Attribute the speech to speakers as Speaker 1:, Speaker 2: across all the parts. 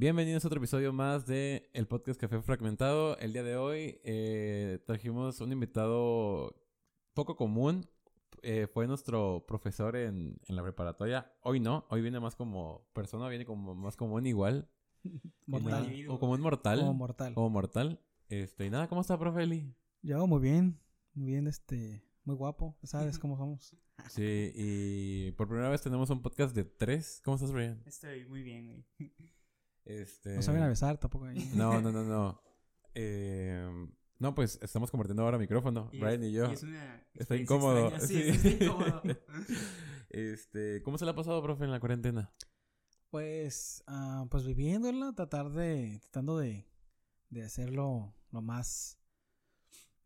Speaker 1: Bienvenidos a otro episodio más de el podcast Café Fragmentado. El día de hoy eh, trajimos un invitado poco común. Eh, fue nuestro profesor en, en, la preparatoria. Hoy no, hoy viene más como persona, viene como más común igual.
Speaker 2: Mortal.
Speaker 1: o como un mortal.
Speaker 2: Como mortal.
Speaker 1: Como mortal. Este, y nada, ¿cómo está, profe Eli?
Speaker 2: Yo muy bien, muy bien, este, muy guapo, sabes cómo somos.
Speaker 1: Sí, y por primera vez tenemos un podcast de tres. ¿Cómo estás, Brian?
Speaker 3: Estoy muy bien, güey.
Speaker 1: Este...
Speaker 2: No saben a besar tampoco.
Speaker 1: No, no, no, no. Eh, no, pues estamos compartiendo ahora micrófono,
Speaker 3: Y
Speaker 1: Brian
Speaker 3: es-
Speaker 1: y yo.
Speaker 3: y es una
Speaker 1: Está incómodo.
Speaker 3: extraña. Sí,
Speaker 1: sí.
Speaker 3: está incómodo.
Speaker 1: este, ¿cómo se le ha pasado, profe, en la cuarentena?
Speaker 2: Pues, ah, pues viviéndola, tratar de, tratando de, de hacerlo lo más,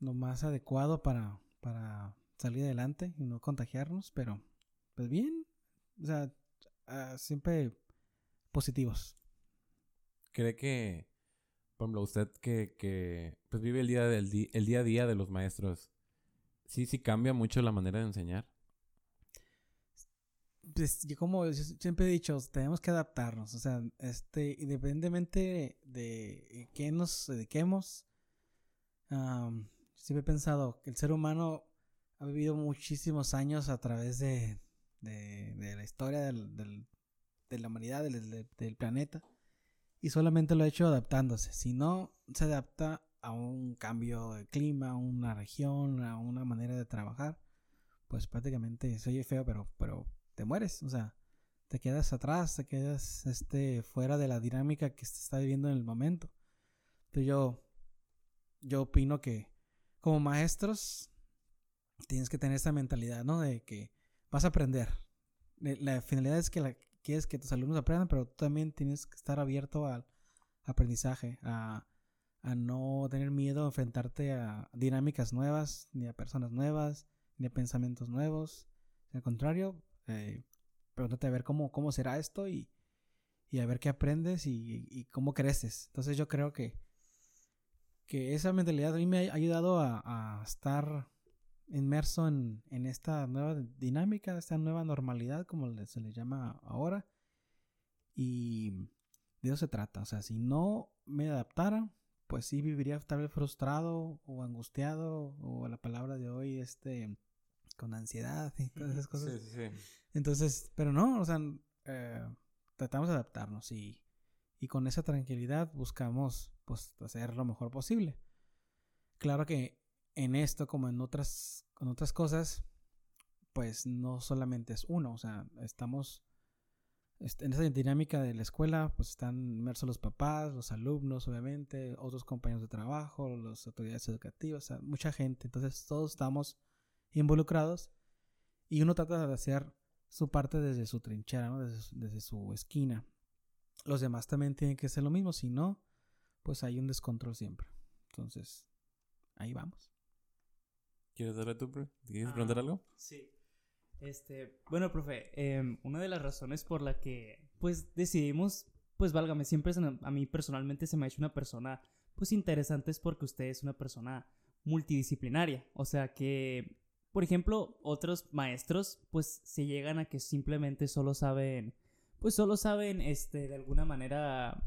Speaker 2: lo más adecuado para, para salir adelante y no contagiarnos, pero, pues bien, o sea, ah, siempre positivos.
Speaker 1: ¿Cree que, por ejemplo, usted que, que pues vive el día, del di- el día a día de los maestros, sí, sí cambia mucho la manera de enseñar?
Speaker 2: Pues yo como siempre he dicho, tenemos que adaptarnos, o sea, este, independientemente de qué nos dediquemos, am, siempre he pensado que el ser humano ha vivido muchísimos años a través de, de, la historia del, del- de la humanidad, del- del planeta, y solamente lo ha hecho adaptándose. Si no se adapta a un cambio de clima, a una región, a una manera de trabajar, pues prácticamente se oye feo, pero, pero te mueres, o sea, te quedas atrás, te quedas este, fuera de la dinámica que se está viviendo en el momento. Entonces yo, yo opino que como maestros tienes que tener esa mentalidad, ¿no? De que vas a aprender. La finalidad es que la, quieres que tus alumnos aprendan, pero tú también tienes que estar abierto al aprendizaje, a, no tener miedo a enfrentarte a dinámicas nuevas, ni a personas nuevas, ni a pensamientos nuevos. Al contrario, eh, pregúntate a ver cómo, cómo será esto y, y a ver qué aprendes y, cómo creces. Entonces yo creo que, que esa mentalidad a mí me ha ayudado a estar inmerso en, en esta nueva dinámica, esta nueva normalidad, como se le llama ahora. Y de eso se trata. O sea, si no me adaptara, pues sí viviría tal vez frustrado o angustiado o la palabra de hoy, este, con ansiedad y todas esas cosas.
Speaker 1: sí, sí.
Speaker 2: Entonces, pero no, o sea, eh, tratamos de adaptarnos y, y con esa tranquilidad buscamos pues hacer lo mejor posible. Claro que en esto como en otras, en otras cosas, pues no solamente es uno, o sea, estamos est- en esa dinámica de la escuela, pues están inmersos los papás, los alumnos, obviamente, otros compañeros de trabajo, las autoridades educativas, o sea, mucha gente, entonces todos estamos involucrados y uno trata de hacer su parte desde su trinchera, desde su esquina. Los demás también tienen que hacer lo mismo, si no, pues hay un descontrol siempre. Entonces, ahí vamos.
Speaker 1: ¿Quieres darle profe? ¿Quieres
Speaker 3: Ah,
Speaker 1: preguntar algo?
Speaker 3: Sí. Este, bueno, profe, em, una de las razones por la que, pues, decidimos, pues, válgame, siempre a mí personalmente se me ha hecho una persona, pues, interesante es porque usted es una persona multidisciplinaria. O sea que, por ejemplo, otros maestros, pues, se llegan a que simplemente solo saben, pues, solo saben, este, de alguna manera,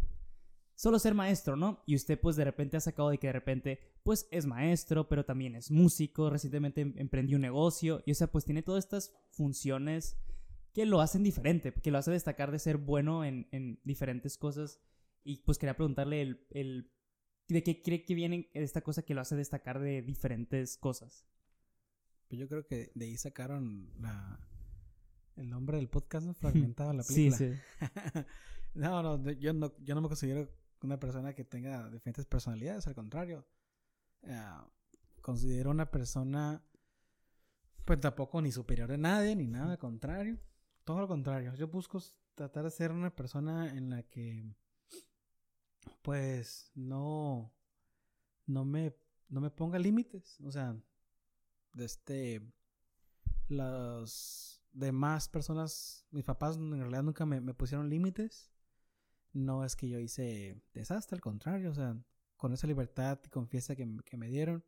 Speaker 3: solo ser maestro, ¿no? Y usted pues de repente ha sacado de que de repente pues es maestro, pero también es músico, recientemente em- emprendió un negocio y o sea pues tiene todas estas funciones que lo hacen diferente, que lo hace destacar de ser bueno en, en diferentes cosas y pues quería preguntarle el, el- de qué cree que viene esta cosa que lo hace destacar de diferentes cosas.
Speaker 2: Pues yo creo que de ahí sacaron la, el nombre del podcast, ¿no? Fragmentado la
Speaker 3: Sí,
Speaker 2: película.
Speaker 3: sí.
Speaker 2: no, no, de- yo no, yo no me considero una persona que tenga diferentes personalidades, al contrario. Ah, considero una persona, pues tampoco ni superior a nadie, ni nada, al contrario. Todo lo contrario. Yo busco tratar de ser una persona en la que, pues, no, no me, no me ponga límites. O sea, de este, las demás personas, mis papás en realidad nunca me, me pusieron límites. No es que yo hice desastre, al contrario, o sea, con esa libertad y confianza que, que me dieron,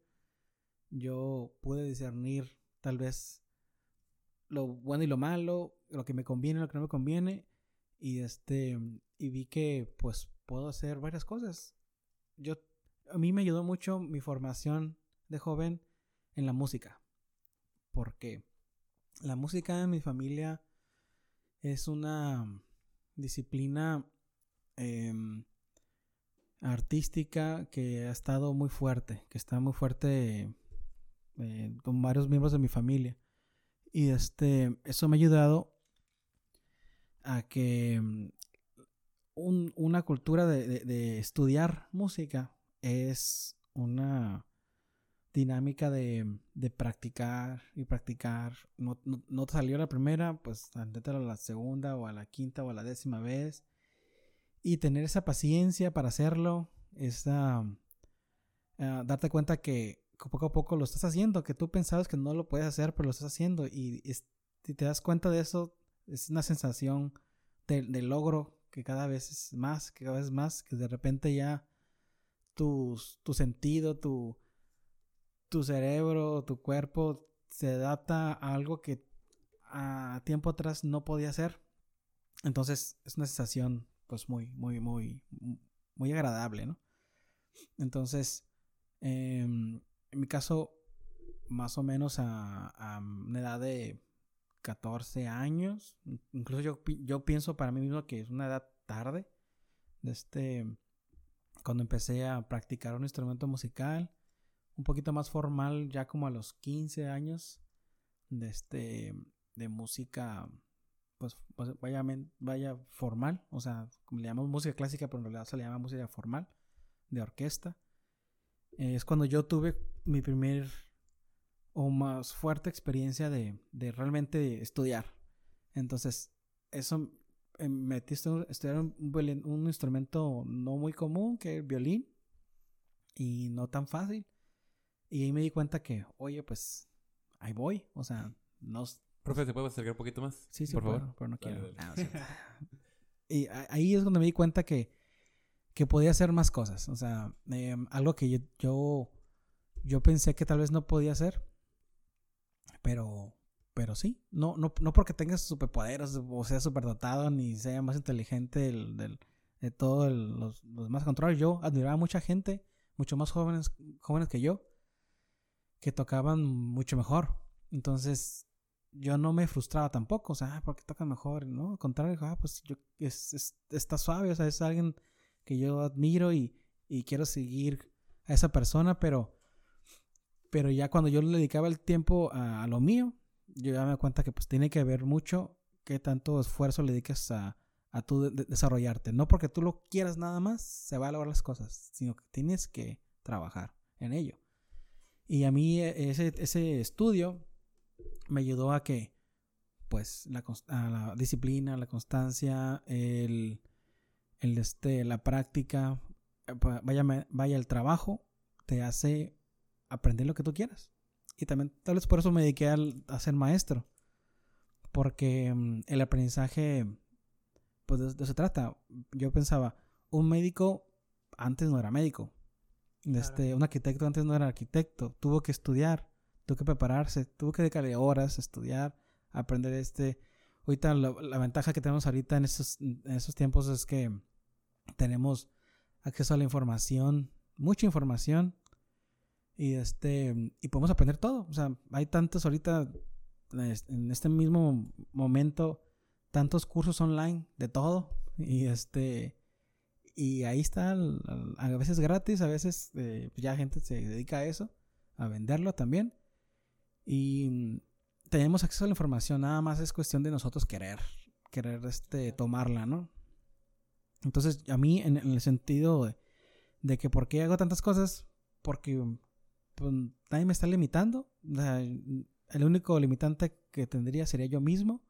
Speaker 2: yo pude discernir tal vez lo bueno y lo malo, lo que me conviene, lo que no me conviene, y este, y vi que pues puedo hacer varias cosas. Yo, a mí me ayudó mucho mi formación de joven en la música. Porque la música en mi familia es una disciplina em, artística que ha estado muy fuerte, que está muy fuerte eh, con varios miembros de mi familia. Y este, eso me ha ayudado a que mm, una cultura de, estudiar música es una dinámica de, practicar y practicar. No, te salió la primera, pues la segunda o a la quinta o a la décima vez. Y tener esa paciencia para hacerlo, esa, ah, darte cuenta que poco a poco lo estás haciendo, que tú pensabas que no lo puedes hacer, pero lo estás haciendo. Y si te das cuenta de eso, es una sensación de, logro que cada vez es más, que cada vez más, que de repente ya tu, sentido, tu, tu cerebro, tu cuerpo se adapta a algo que a tiempo atrás no podía hacer. Entonces es una sensación pues muy, muy, muy, muy agradable, ¿no? Entonces, em, en mi caso, más o menos a, a una edad de 14 años. Incluso yo, yo pienso para mí mismo que es una edad tarde. Este, cuando empecé a practicar un instrumento musical, un poquito más formal, ya como a los 15 años, de, este, de música, pues, pues vaya, vaya formal, o sea, como le llamamos música clásica, pero en realidad se le llama música formal, de orquesta. es cuando yo tuve mi primer o más fuerte experiencia de, de realmente estudiar. Entonces, eso eh, me metiste a estudiar un, un, instrumento no muy común, que es el violín, y no tan fácil. Y ahí me di cuenta que, oye, pues ahí voy. O sea, no.
Speaker 1: Profe, ¿se puede acercar un poquito más?
Speaker 2: Sí, sí, por favor. Pero no quiero. Ah, y ahí es donde me di cuenta que, que podía hacer más cosas. O sea, em, algo que yo, yo, yo pensé que tal vez no podía hacer pero, pero sí, no, no, no porque tengas superpoderes o sea superdotado ni sea más inteligente del, de todos los, los más controlados. Yo admiraba a mucha gente, mucho más jóvenes, jóvenes que yo, que tocaban mucho mejor. Entonces, yo no me frustraba tampoco, o sea, ah, ¿por qué tocan mejor? No, al contrario, ah, pues yo, es, está suave, o sea, es alguien que yo admiro y, y quiero seguir a esa persona, pero pero ya cuando yo le dedicaba el tiempo a, lo mío, yo ya me di cuenta que pues tiene que ver mucho qué tanto esfuerzo le dedicas a, a tu desarrollarte. No porque tú lo quieras nada más, se va a lograr las cosas, sino que tienes que trabajar en ello. Y a mí e, ese, ese estudio me ayudó a que, pues, la, a la disciplina, la constancia, el, el este, la práctica, eh, vaya, vaya el trabajo, te hace aprender lo que tú quieras. Y también tal vez por eso me dediqué a, ser maestro. Porque mm, el aprendizaje, pues de, eso se trata. Yo pensaba, un médico antes no era médico. Este, un arquitecto antes no era arquitecto. Tuvo que estudiar, tuvo que prepararse, tuvo que dedicarle horas a estudiar, aprender este... Ahorita la, ventaja que tenemos ahorita en estos, en estos tiempos es que tenemos acceso a la información, mucha información, y este, y podemos aprender todo. O sea, hay tantos ahorita, en este mismo momento, tantos cursos online de todo. Y este, y ahí está, a veces gratis, a veces eh, ya gente se dedica a eso, a venderlo también. Y tenemos acceso a la información, nada más es cuestión de nosotros querer, querer este, tomarla, ¿no? Entonces, a mí, en, el sentido de, que por qué hago tantas cosas, porque pues, nadie me está limitando. el único limitante que tendría sería yo mismo.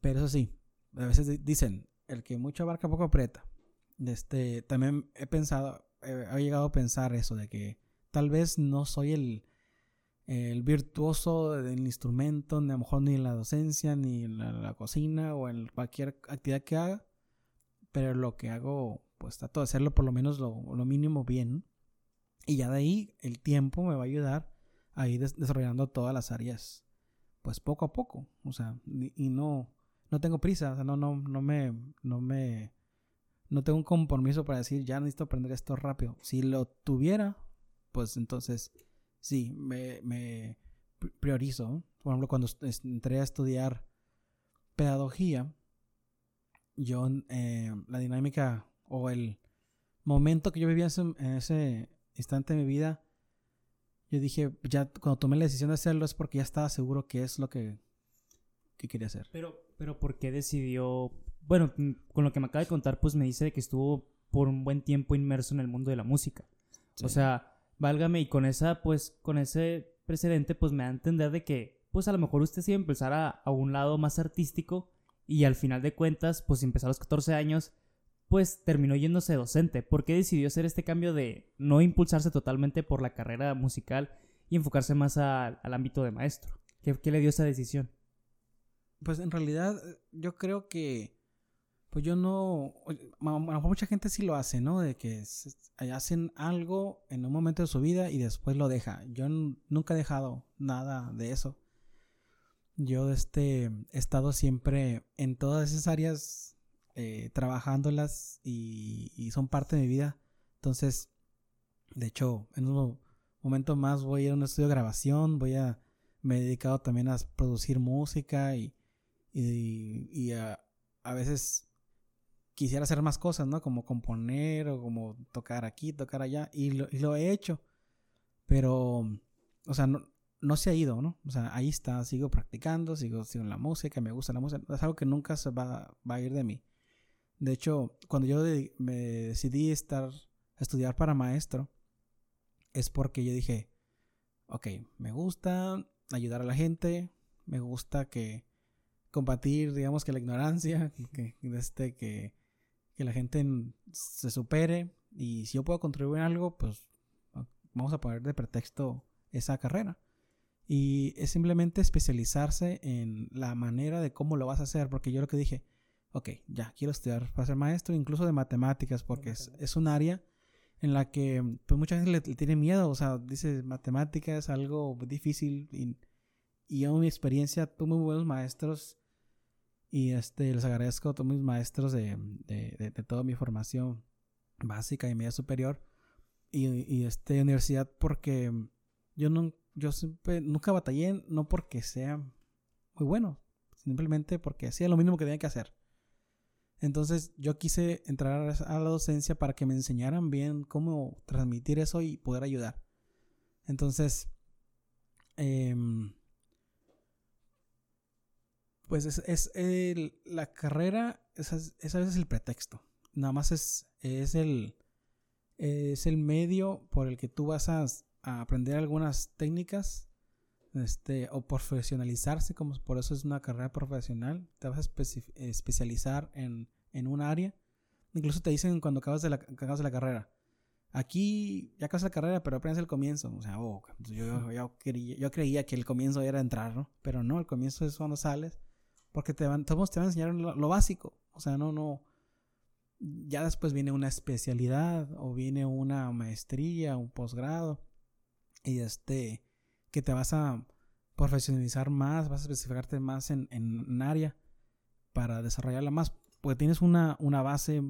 Speaker 2: Pero eso sí, a veces dicen, el que mucho abarca poco aprieta. Este, también he pensado, he, llegado a pensar eso, de que tal vez no soy el, el virtuoso del instrumento, ni a lo mejor ni en la docencia, ni en la, cocina o en cualquier actividad que haga. Pero lo que hago, pues trato de hacerlo por lo menos lo, lo mínimo bien. Y ya de ahí el tiempo me va a ayudar a ir desarrollando todas las áreas, pues poco a poco. O sea, y no, no tengo prisa, no, no, no me, no me, no tengo un compromiso para decir, ya necesito aprender esto rápido. Si lo tuviera, pues entonces sí, me, me priorizo. Por ejemplo, cuando entré a estudiar pedagogía, yo, eh, la dinámica o el momento que yo vivía en ese instante de mi vida, yo dije, ya cuando tomé la decisión de hacerlo es porque ya estaba seguro que es lo que, que quería hacer.
Speaker 3: Pero, pero ¿por qué decidió? Bueno, con lo que me acaba de contar, pues me dice que estuvo por un buen tiempo inmerso en el mundo de la música. O sea, válgame, y con esa, pues, con ese precedente, pues me da a entender de que, pues a lo mejor usted sí empezar a, a un lado más artístico y al final de cuentas, pues empezó a los 14 años, pues terminó yéndose docente. ¿Por qué decidió hacer este cambio de no impulsarse totalmente por la carrera musical y enfocarse más al ámbito de maestro? ¿Qué, ¿Qué, le dio esa decisión?
Speaker 2: Pues en realidad yo creo que, pues yo no, a lo mejor mucha gente sí lo hace, ¿no? De que hacen algo en un momento de su vida y después lo deja. Yo nunca he dejado nada de eso. Yo este, he estado siempre en todas esas áreas eh, trabajándolas y, son parte de mi vida. Entonces, de hecho, en un momento más voy a ir a un estudio de grabación, voy a, me he dedicado también a producir música y, y, a, veces quisiera hacer más cosas, ¿no? Como componer o como tocar aquí, tocar allá, y lo, he hecho. Pero, o sea, no, no se ha ido, ¿no? O sea, ahí está, sigo practicando, sigo, sigo la música, me gusta la música, es algo que nunca se va, va a ir de mí. De hecho, cuando yo me decidí estar, estudiar para maestro, es porque yo dije, ok, me gusta ayudar a la gente, me gusta que combatir, digamos que la ignorancia, que, este, que, que la gente se supere y si yo puedo contribuir en algo, pues vamos a poner de pretexto esa carrera. Y es simplemente especializarse en la manera de cómo lo vas a hacer, porque yo lo que dije, ok, ya quiero estudiar para ser maestro, incluso de matemáticas, porque es, es, un área en la que pues, mucha gente le, tiene miedo, o sea, dice matemáticas es algo difícil y, y en mi experiencia tuve muy buenos maestros y este, les agradezco a todos mis maestros de, de, de, toda mi formación básica y media superior y, y este, universidad porque yo, no, yo siempre, nunca batallé, no porque sea muy bueno, simplemente porque hacía lo mismo que tenía que hacer. Entonces yo quise entrar a la docencia para que me enseñaran bien cómo transmitir eso y poder ayudar. Entonces, em, pues es, la carrera, esa es, a veces el pretexto. Nada más es, es, el, es el medio por el que tú vas a, aprender algunas técnicas este, o profesionalizarse, como por eso es una carrera profesional, te vas a especializar en, en un área. Incluso te dicen cuando acabas de la, acabas de la carrera. Aquí ya acabas la carrera, pero apenas el comienzo. O sea, oh, yo, yo, creía, que el comienzo era entrar, ¿no? Pero no, el comienzo es cuando sales. Porque te van, todos te van a enseñar lo, básico. O sea, no, no. Ya después viene una especialidad o viene una maestría, un posgrado. Y este, que te vas a profesionalizar más, vas a especificarte más en, en un área para desarrollarla más porque tienes una, una base,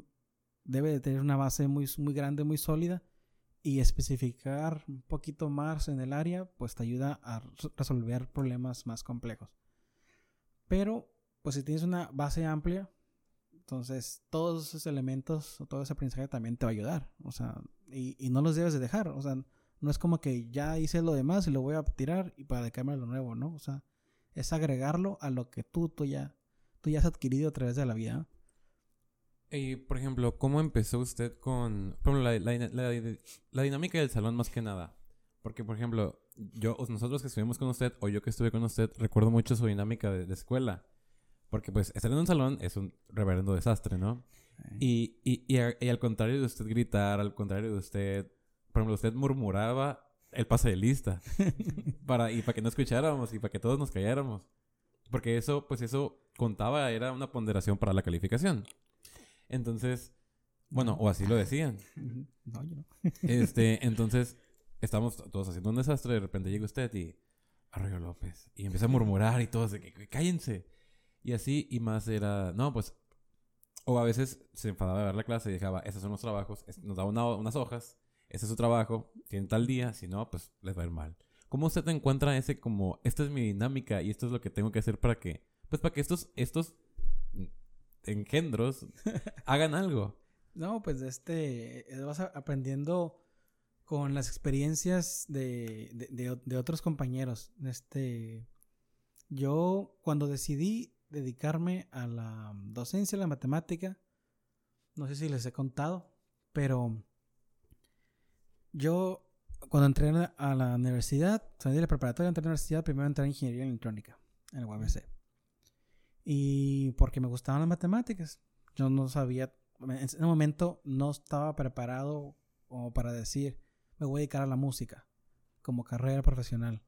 Speaker 2: debe de tener una base muy, muy grande, muy sólida, y especificar un poquito más en el área, pues te ayuda a resolver problemas más complejos. Pero, pues si tienes una base amplia, entonces todos esos elementos o todo ese aprendizaje también te va a ayudar. O sea, y, y, no los debes de dejar. O sea, no es como que ya hice lo demás y lo voy a tirar y para dedicarme a lo nuevo, ¿no? O sea, es agregarlo a lo que tú, tú, ya, tú ya has adquirido a través de la vida.
Speaker 1: Y, por ejemplo, ¿cómo empezó usted con por ejemplo, la, dinámica del salón más que nada? Porque, por ejemplo, yo, nosotros que estuvimos con usted o yo que estuve con usted, recuerdo mucho su dinámica de, escuela. Porque, pues, estar en un salón es un reverendo desastre, ¿no? Y, y, y, al contrario de usted gritar, al contrario de usted, por ejemplo, usted murmuraba el pase de lista. para, y para que no escucháramos y para que todos nos calláramos. Porque eso, pues eso contaba, era una ponderación para la calificación. Entonces, bueno, o así lo decían. No, yo no. este, entonces, estamos todos haciendo un desastre. De repente llega usted y Arroyo López. Y empieza a murmurar y todos de que cállense. Y así, y más era, no, pues, O a veces se enfadaba de ver la clase y dejaba, estos son los trabajos, nos daba una- unas hojas, este es su trabajo, tienen tal día, si no, pues les va a ir mal. ¿Cómo usted encuentra ese como, esta es mi dinámica y esto es lo que tengo que hacer para que, pues para que estos, estos engendros hagan algo?
Speaker 2: No, pues este, vas aprendiendo con las experiencias de, de, otros compañeros. Este, yo cuando decidí dedicarme a la docencia, a la matemática, no sé si les he contado, pero yo cuando entré a la, a la universidad, salí de la preparatoria, entré a la universidad, primero entré en ingeniería electrónica en el UABC. Y porque me gustaban las matemáticas, yo no sabía en ese momento no estaba preparado como para decir me voy a dedicar a la música como carrera profesional.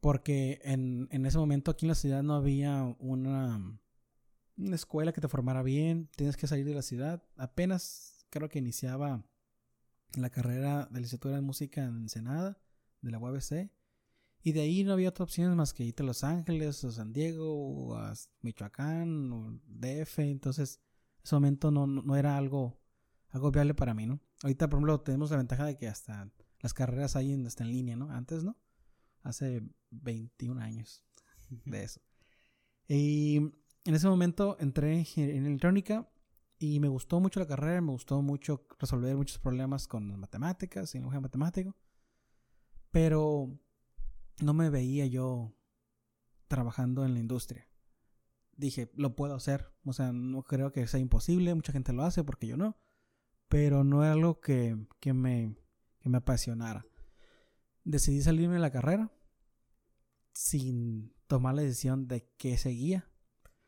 Speaker 2: Porque en, en ese momento aquí en la ciudad no había una, una escuela que te formara bien, tienes que salir de la ciudad. Apenas creo que iniciaba la carrera de licenciatura en música en Ensenada, de la UABC. Y de ahí no había otras opciones más que irte a Los Ángeles, o San Diego, o a Michoacán, o DF. Entonces, en ese momento no, no, era algo, algo viable para mí, ¿no? Ahorita, por ejemplo, tenemos la ventaja de que hasta las carreras hay en, hasta en línea, ¿no? Antes, ¿no? Hace 21 años de eso. Y en ese momento entré en ingeniería electrónica y me gustó mucho la carrera, me gustó mucho resolver muchos problemas con las matemáticas y lenguaje matemático, pero no me veía yo trabajando en la industria. Dije, lo puedo hacer, o sea, no creo que sea imposible, mucha gente lo hace porque yo no, pero no era algo que, que me, que me apasionara. Decidí salirme de la carrera sin tomar la decisión de qué seguía.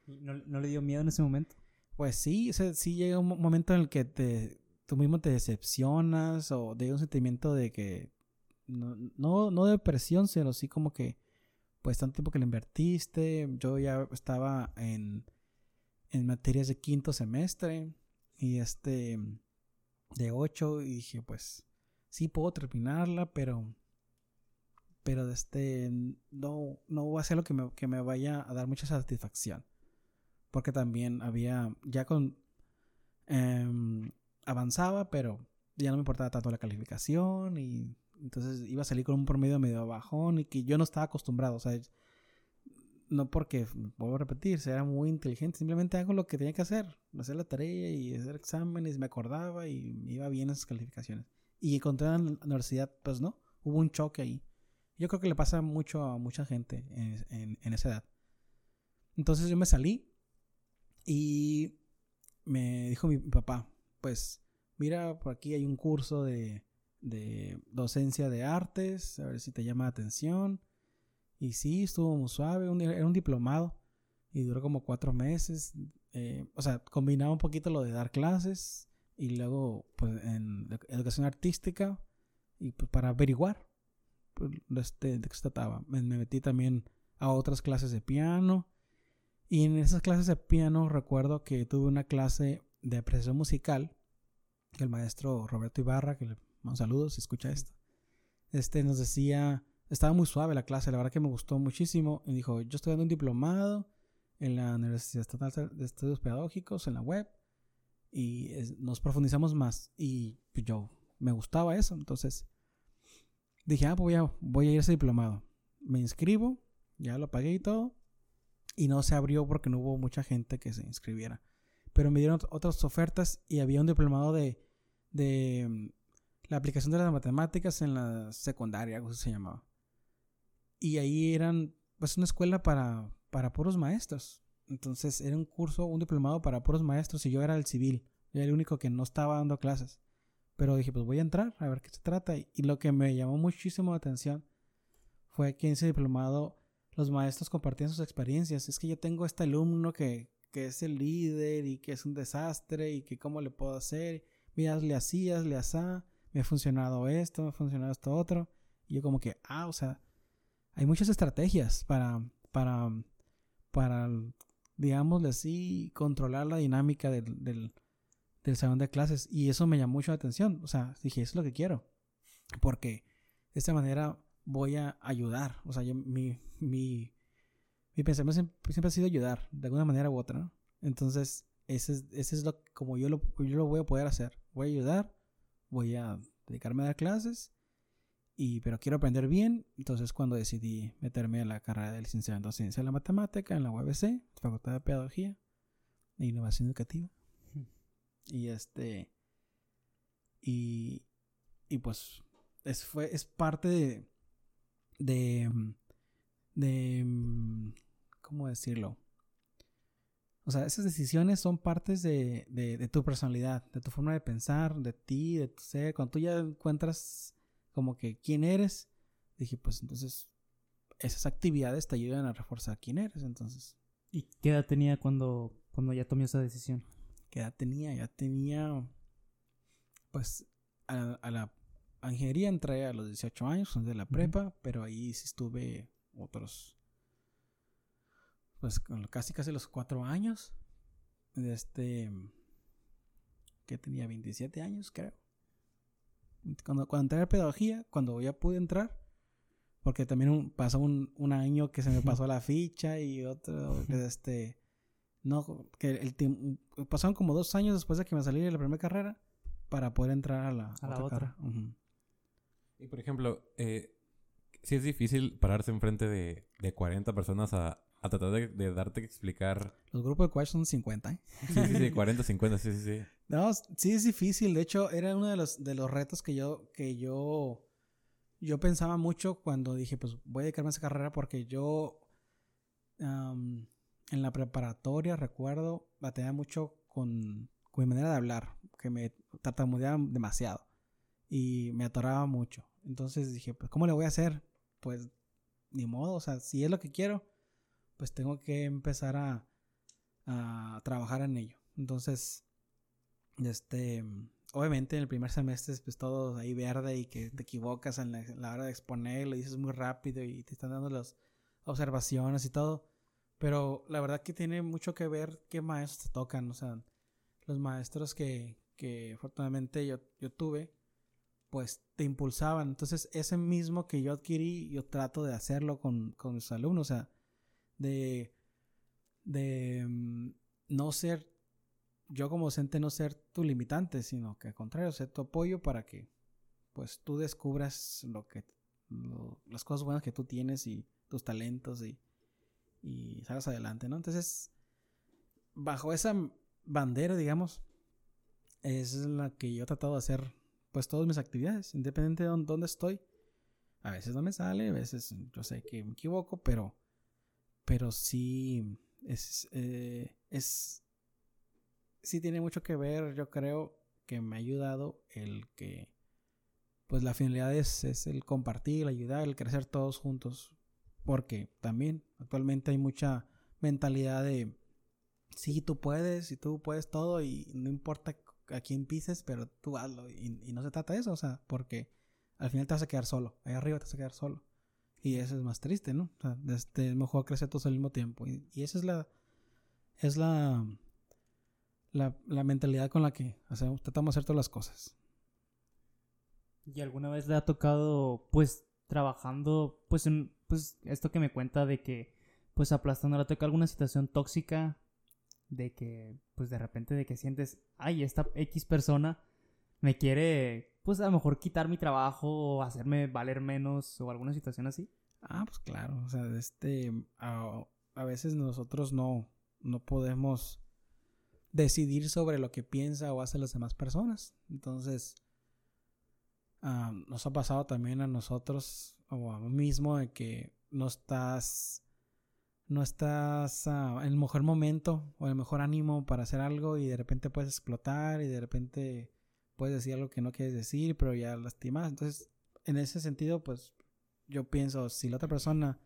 Speaker 3: ¿Y ¿No, no le dio miedo en ese momento?
Speaker 2: Pues sí, o sea, sí llega un mo- momento en el que te, tú mismo te decepcionas o te llega un sentimiento de que no, no, no de depresión, sino sí como que pues tanto tiempo que le invertiste, yo ya estaba en, en materias de quinto semestre y este de ocho y dije pues sí puedo terminarla, pero pero este no, no va a ser lo que me, que me vaya a dar mucha satisfacción. Porque también había, ya con, em, avanzaba, pero ya no me importaba tanto la calificación y entonces iba a salir con un promedio medio bajón y que yo no estaba acostumbrado, o sea, no porque, vuelvo a repetir, era muy inteligente, simplemente hago lo que tenía que hacer, hacer la tarea y hacer exámenes, me acordaba y iba bien esas calificaciones. Y encontré en la universidad, pues no, hubo un choque ahí. Yo creo que le pasa mucho a mucha gente en, en- en esa edad. Entonces yo me salí y me dijo mi papá, pues mira, por aquí hay un curso de, de docencia de artes, a ver si te llama la atención. Y sí, estuvo muy suave, un- era un diplomado y duró como cuatro meses. eh, o sea, combinaba un poquito lo de dar clases y luego pues en edu- educación artística y pues para averiguar pues, este, de qué se trataba. Me, me metí también a otras clases de piano. Y en esas clases de piano recuerdo que tuve una clase de apreciación musical que el maestro Roberto Ibarra, que le mando saludos si escucha esto, este nos decía, estaba muy suave la clase, la verdad que me gustó muchísimo. Y dijo, yo estoy dando un diplomado en la Universidad Estatal de Estudios Pedagógicos, en la web, y nos profundizamos más. Y pues, yo me gustaba eso, entonces dije, ah, pues voy a, voy a ir a ese diplomado. Me inscribo, ya lo pagué y todo, y no se abrió porque no hubo mucha gente que se inscribiera. Pero me dieron ot- otras ofertas y había un diplomado de, de mm, la aplicación de las matemáticas en la secundaria, algo así se llamaba. Y ahí eran, pues, una escuela para, para puros maestros. Entonces era un curso, un diplomado para puros maestros y yo era el civil. Yo era el único que no estaba dando clases. Pero dije, pues voy a entrar a ver qué se trata. Y, lo que me llamó muchísimo la atención fue que en ese diplomado los maestros compartían sus experiencias. Es que yo tengo este alumno que, que es el líder y que es un desastre y que cómo le puedo hacer. Mira, le hacías, le asá, me ha funcionado esto, me ha funcionado esto otro. Y yo como que, ah, o sea, hay muchas estrategias para, para, para, digámosle así, controlar la dinámica del, del, del salón de clases. Y eso me llamó mucho la atención. O sea, dije, eso es lo que quiero. Porque de esta manera voy a ayudar. O sea, yo, mi, mi, mi pensamiento siempre, ha sido ayudar, de alguna manera u otra. Entonces, ese es, ese es lo como yo lo, yo lo voy a poder hacer. Voy a ayudar, voy a dedicarme a dar clases, y, pero quiero aprender bien. Entonces, cuando decidí meterme a la carrera de licenciado en Ciencia de la Matemática en la UABC, Facultad de Pedagogía e Innovación Educativa. Y este. Y, y pues es, fue, es parte de, de, de, ¿cómo decirlo? O sea, esas decisiones son partes de, de, de, tu personalidad, de tu forma de pensar, de ti, de tu ser. Cuando tú ya encuentras como que quién eres, dije, pues entonces esas actividades te ayudan a reforzar quién eres. Entonces.
Speaker 3: ¿Y qué edad tenía cuando, cuando ya tomé esa decisión?
Speaker 2: ¿Qué edad tenía? Ya tenía, pues, a, a la ingeniería entré a los 18 años, de la prepa, pero ahí sí estuve otros, pues casi casi los 4 años. Este, que tenía 27 años, creo. Cuando, cuando entré a pedagogía, cuando ya pude entrar, porque también pasó un, un, año que se me pasó la ficha y otro, este, no, que el pasaron como dos años después de que me salí de la primera carrera para poder entrar a la,
Speaker 3: a la otra.
Speaker 1: Y por ejemplo, eh, si es difícil pararse enfrente de, de 40 personas a, a tratar de, de, darte que explicar.
Speaker 2: Los grupos de Quash son 50, ¿eh?
Speaker 1: Sí, sí, sí, 40, 50, sí, sí, sí.
Speaker 2: No, sí es difícil. De hecho, era uno de los, de los retos que yo, que yo, yo pensaba mucho cuando dije, pues voy a dedicarme a esa carrera porque yo en la preparatoria, recuerdo, batallaba mucho con, con mi manera de hablar, que me tartamudeaba demasiado y me atoraba mucho. Entonces dije, pues, ¿cómo le voy a hacer? Pues, ni modo, o sea, si es lo que quiero, pues tengo que empezar a, a trabajar en ello. Entonces, este, obviamente en el primer semestre, pues todo ahí verde y que te equivocas en la, hora de exponer, lo dices muy rápido y te están dando las observaciones y todo. Pero la verdad que tiene mucho que ver qué maestros te tocan, o sea, los maestros que, que afortunadamente yo, yo tuve, pues te impulsaban. Entonces, ese mismo que yo adquirí, yo trato de hacerlo con, con mis alumnos, o sea, de, de um, no ser, yo como docente no ser tu limitante, sino que al contrario, ser tu apoyo para que, pues, tú descubras lo que, las cosas buenas que tú tienes y tus talentos y, y salgas adelante, ¿no? Entonces, bajo esa bandera, digamos, es la que yo he tratado de hacer pues todas mis actividades, independiente de dónde estoy. A veces no me sale, a veces yo sé que me equivoco, pero, pero sí es, eh, es, sí tiene mucho que ver, yo creo que me ha ayudado el que, pues la finalidad es, el compartir, ayudar, el crecer todos juntos, porque también actualmente hay mucha mentalidad de, sí, tú puedes y tú puedes todo y no importa a quién pises, pero tú hazlo. Y, no se trata de eso, o sea, porque al final te vas a quedar solo. Ahí arriba te vas a quedar solo. Y eso es más triste, ¿no? O sea, este, es mejor crecer todos al mismo tiempo. Y, y, esa es la. Es la, la. La mentalidad con la que hacemos, tratamos de hacer todas las cosas.
Speaker 3: ¿Y alguna vez le ha tocado, pues, trabajando, pues, en. Pues, esto que me cuenta de que, pues, aplastando, le toca alguna situación tóxica de que, pues de repente de que sientes, ay, esta X persona me quiere, pues a lo mejor quitar mi trabajo o hacerme valer menos o alguna situación así.
Speaker 2: Ah, pues claro, o sea, este, a, a veces nosotros no, no podemos decidir sobre lo que piensa o hace las demás personas. Entonces, um, nos ha pasado también a nosotros o a mí mismo de que no estás no estás uh, en el mejor momento o el mejor ánimo para hacer algo y de repente puedes explotar y de repente puedes decir algo que no quieres decir, pero ya lastimas. Entonces, en ese sentido, pues yo pienso, si la otra persona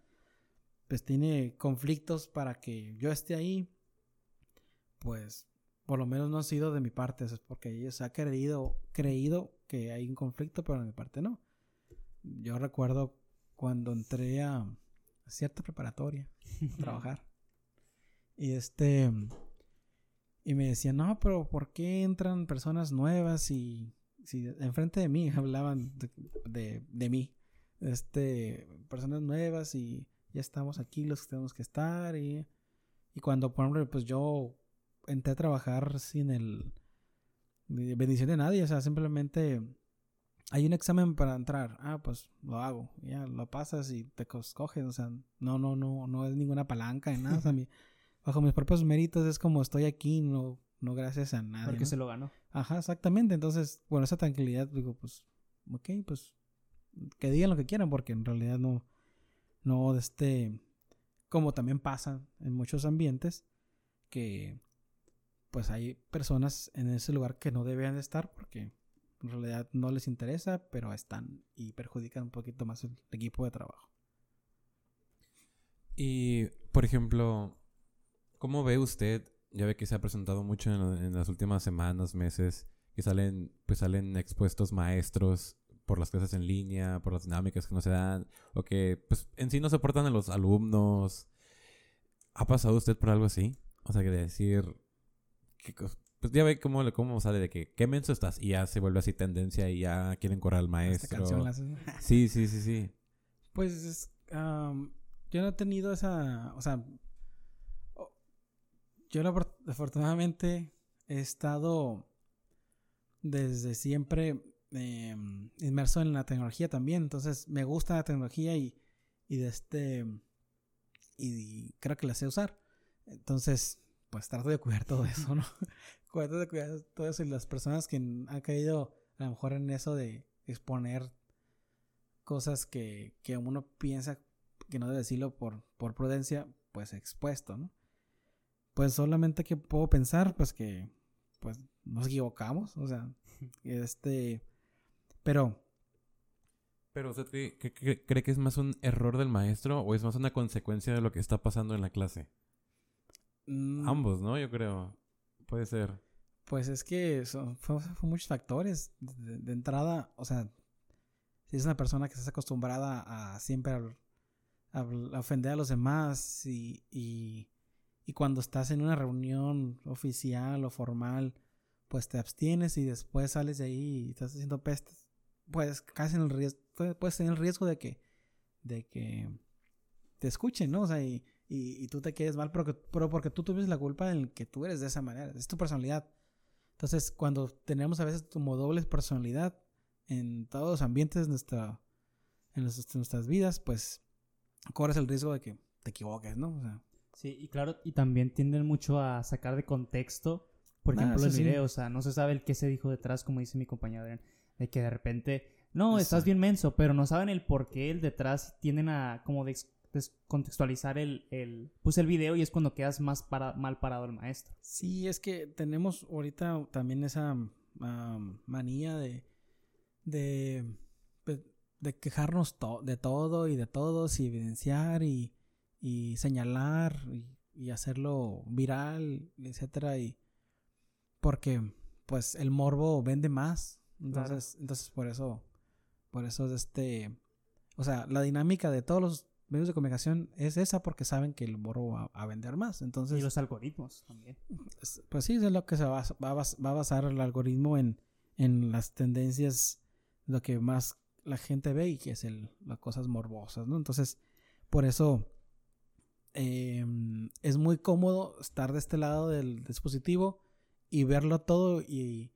Speaker 2: pues tiene conflictos para que yo esté ahí, pues por lo menos no ha sido de mi parte, es porque ellos ha creído, creído que hay un conflicto, pero de mi parte no. Yo recuerdo cuando entré a cierta preparatoria a trabajar. y este y me decían, "No, pero ¿por qué entran personas nuevas y si enfrente de mí hablaban de, de, de mí? Este, personas nuevas y ya estamos aquí los que tenemos que estar y y cuando por ejemplo, pues yo entré a trabajar sin el bendición de nadie, o sea, simplemente hay un examen para entrar, ah, pues lo hago, ya lo pasas y te escoges, o sea, no, no, no, no es ninguna palanca ni nada, o sea, mi- bajo mis propios méritos es como estoy aquí, no, no gracias a nadie.
Speaker 3: Porque
Speaker 2: ¿no?
Speaker 3: se lo ganó.
Speaker 2: Ajá, exactamente. Entonces, bueno, esa tranquilidad, digo, pues, ok, pues, que digan lo que quieran, porque en realidad no, no, este, como también pasa en muchos ambientes, que, pues, hay personas en ese lugar que no deben de estar porque en realidad no les interesa, pero están y perjudican un poquito más el equipo de trabajo.
Speaker 1: Y, por ejemplo, ¿cómo ve usted? Ya ve que se ha presentado mucho en, las últimas semanas, meses, que salen, pues salen expuestos maestros por las clases en línea, por las dinámicas que no se dan, o que, pues, en sí no soportan a los alumnos. ¿Ha pasado usted por algo así? O sea, que de decir, que pues ya ve cómo, cómo sale de que, ¿qué menso estás? Y ya se vuelve así tendencia y ya quieren correr al
Speaker 2: Esta
Speaker 1: maestro.
Speaker 2: canción la hacen-
Speaker 1: Sí, sí, sí, sí.
Speaker 2: Pues es, am, yo no he tenido esa, o sea, yo afortunadamente he estado desde siempre em, inmerso en la tecnología también, entonces me gusta la tecnología y, y de este y creo que la sé usar, entonces pues trato de cuidar todo eso, ¿no? trato de cuidar todo eso y las personas que han caído a lo mejor en eso de exponer cosas que, que uno piensa que no debe decirlo por, por prudencia, pues expuesto, ¿no? Pues solamente que puedo pensar, pues que pues nos equivocamos, o sea, este, pero
Speaker 1: Pero usted cree, cree que es más un error del maestro o es más una consecuencia de lo que está pasando en la clase?
Speaker 2: Mm,
Speaker 1: Ambos, ¿no? Yo creo. Puede ser.
Speaker 2: Pues es que son, fue, fue muchos factores. De, de entrada, o sea, si es una persona que estás acostumbrada a siempre a ofender a los demás y, y, y cuando estás en una reunión oficial o formal, pues te abstienes y después sales de ahí y estás haciendo pestes, pues casi en el riesgo, puedes tener el riesgo de que, de que te escuchen, ¿no? O sea, y, y, y tú te quedes mal, pero, que- pero porque tú tuviste la culpa en que tú eres de esa manera, es tu personalidad. Entonces, cuando tenemos a veces como doble personalidad en todos los ambientes de nuestra, en nuestras, nuestras vidas, pues corres el riesgo de que te equivoques, ¿no? O sea,
Speaker 3: Sí, y claro, y también tienden mucho a sacar de contexto, por
Speaker 2: Ah,
Speaker 3: ejemplo, el
Speaker 2: sí.
Speaker 3: video, o sea, no se sabe el qué se dijo detrás, como dice mi compañero de que de repente, no, estás bien menso, pero no saben el por qué el detrás, tienden a como des- descontextualizar el, el, pues el video y es cuando quedas más para, mal parado el maestro.
Speaker 2: Sí, es que tenemos ahorita también esa am, manía de, de, pues, de quejarnos to- de todo y de todos y evidenciar y, y señalar y, y hacerlo viral, etcétera, y porque pues el morbo vende más. Entonces, entonces por eso, por eso este, o sea, la dinámica de todos los medios de comunicación es esa porque saben que el morbo va a vender más. Entonces,
Speaker 3: Y los algoritmos también.
Speaker 2: es- Pues sí, es lo que se va, va, va a basar el algoritmo en, en las tendencias, lo que más la gente ve y que es el, las cosas morbosas, ¿no? Entonces, por eso em, es muy cómodo estar de este lado del dispositivo y verlo todo y,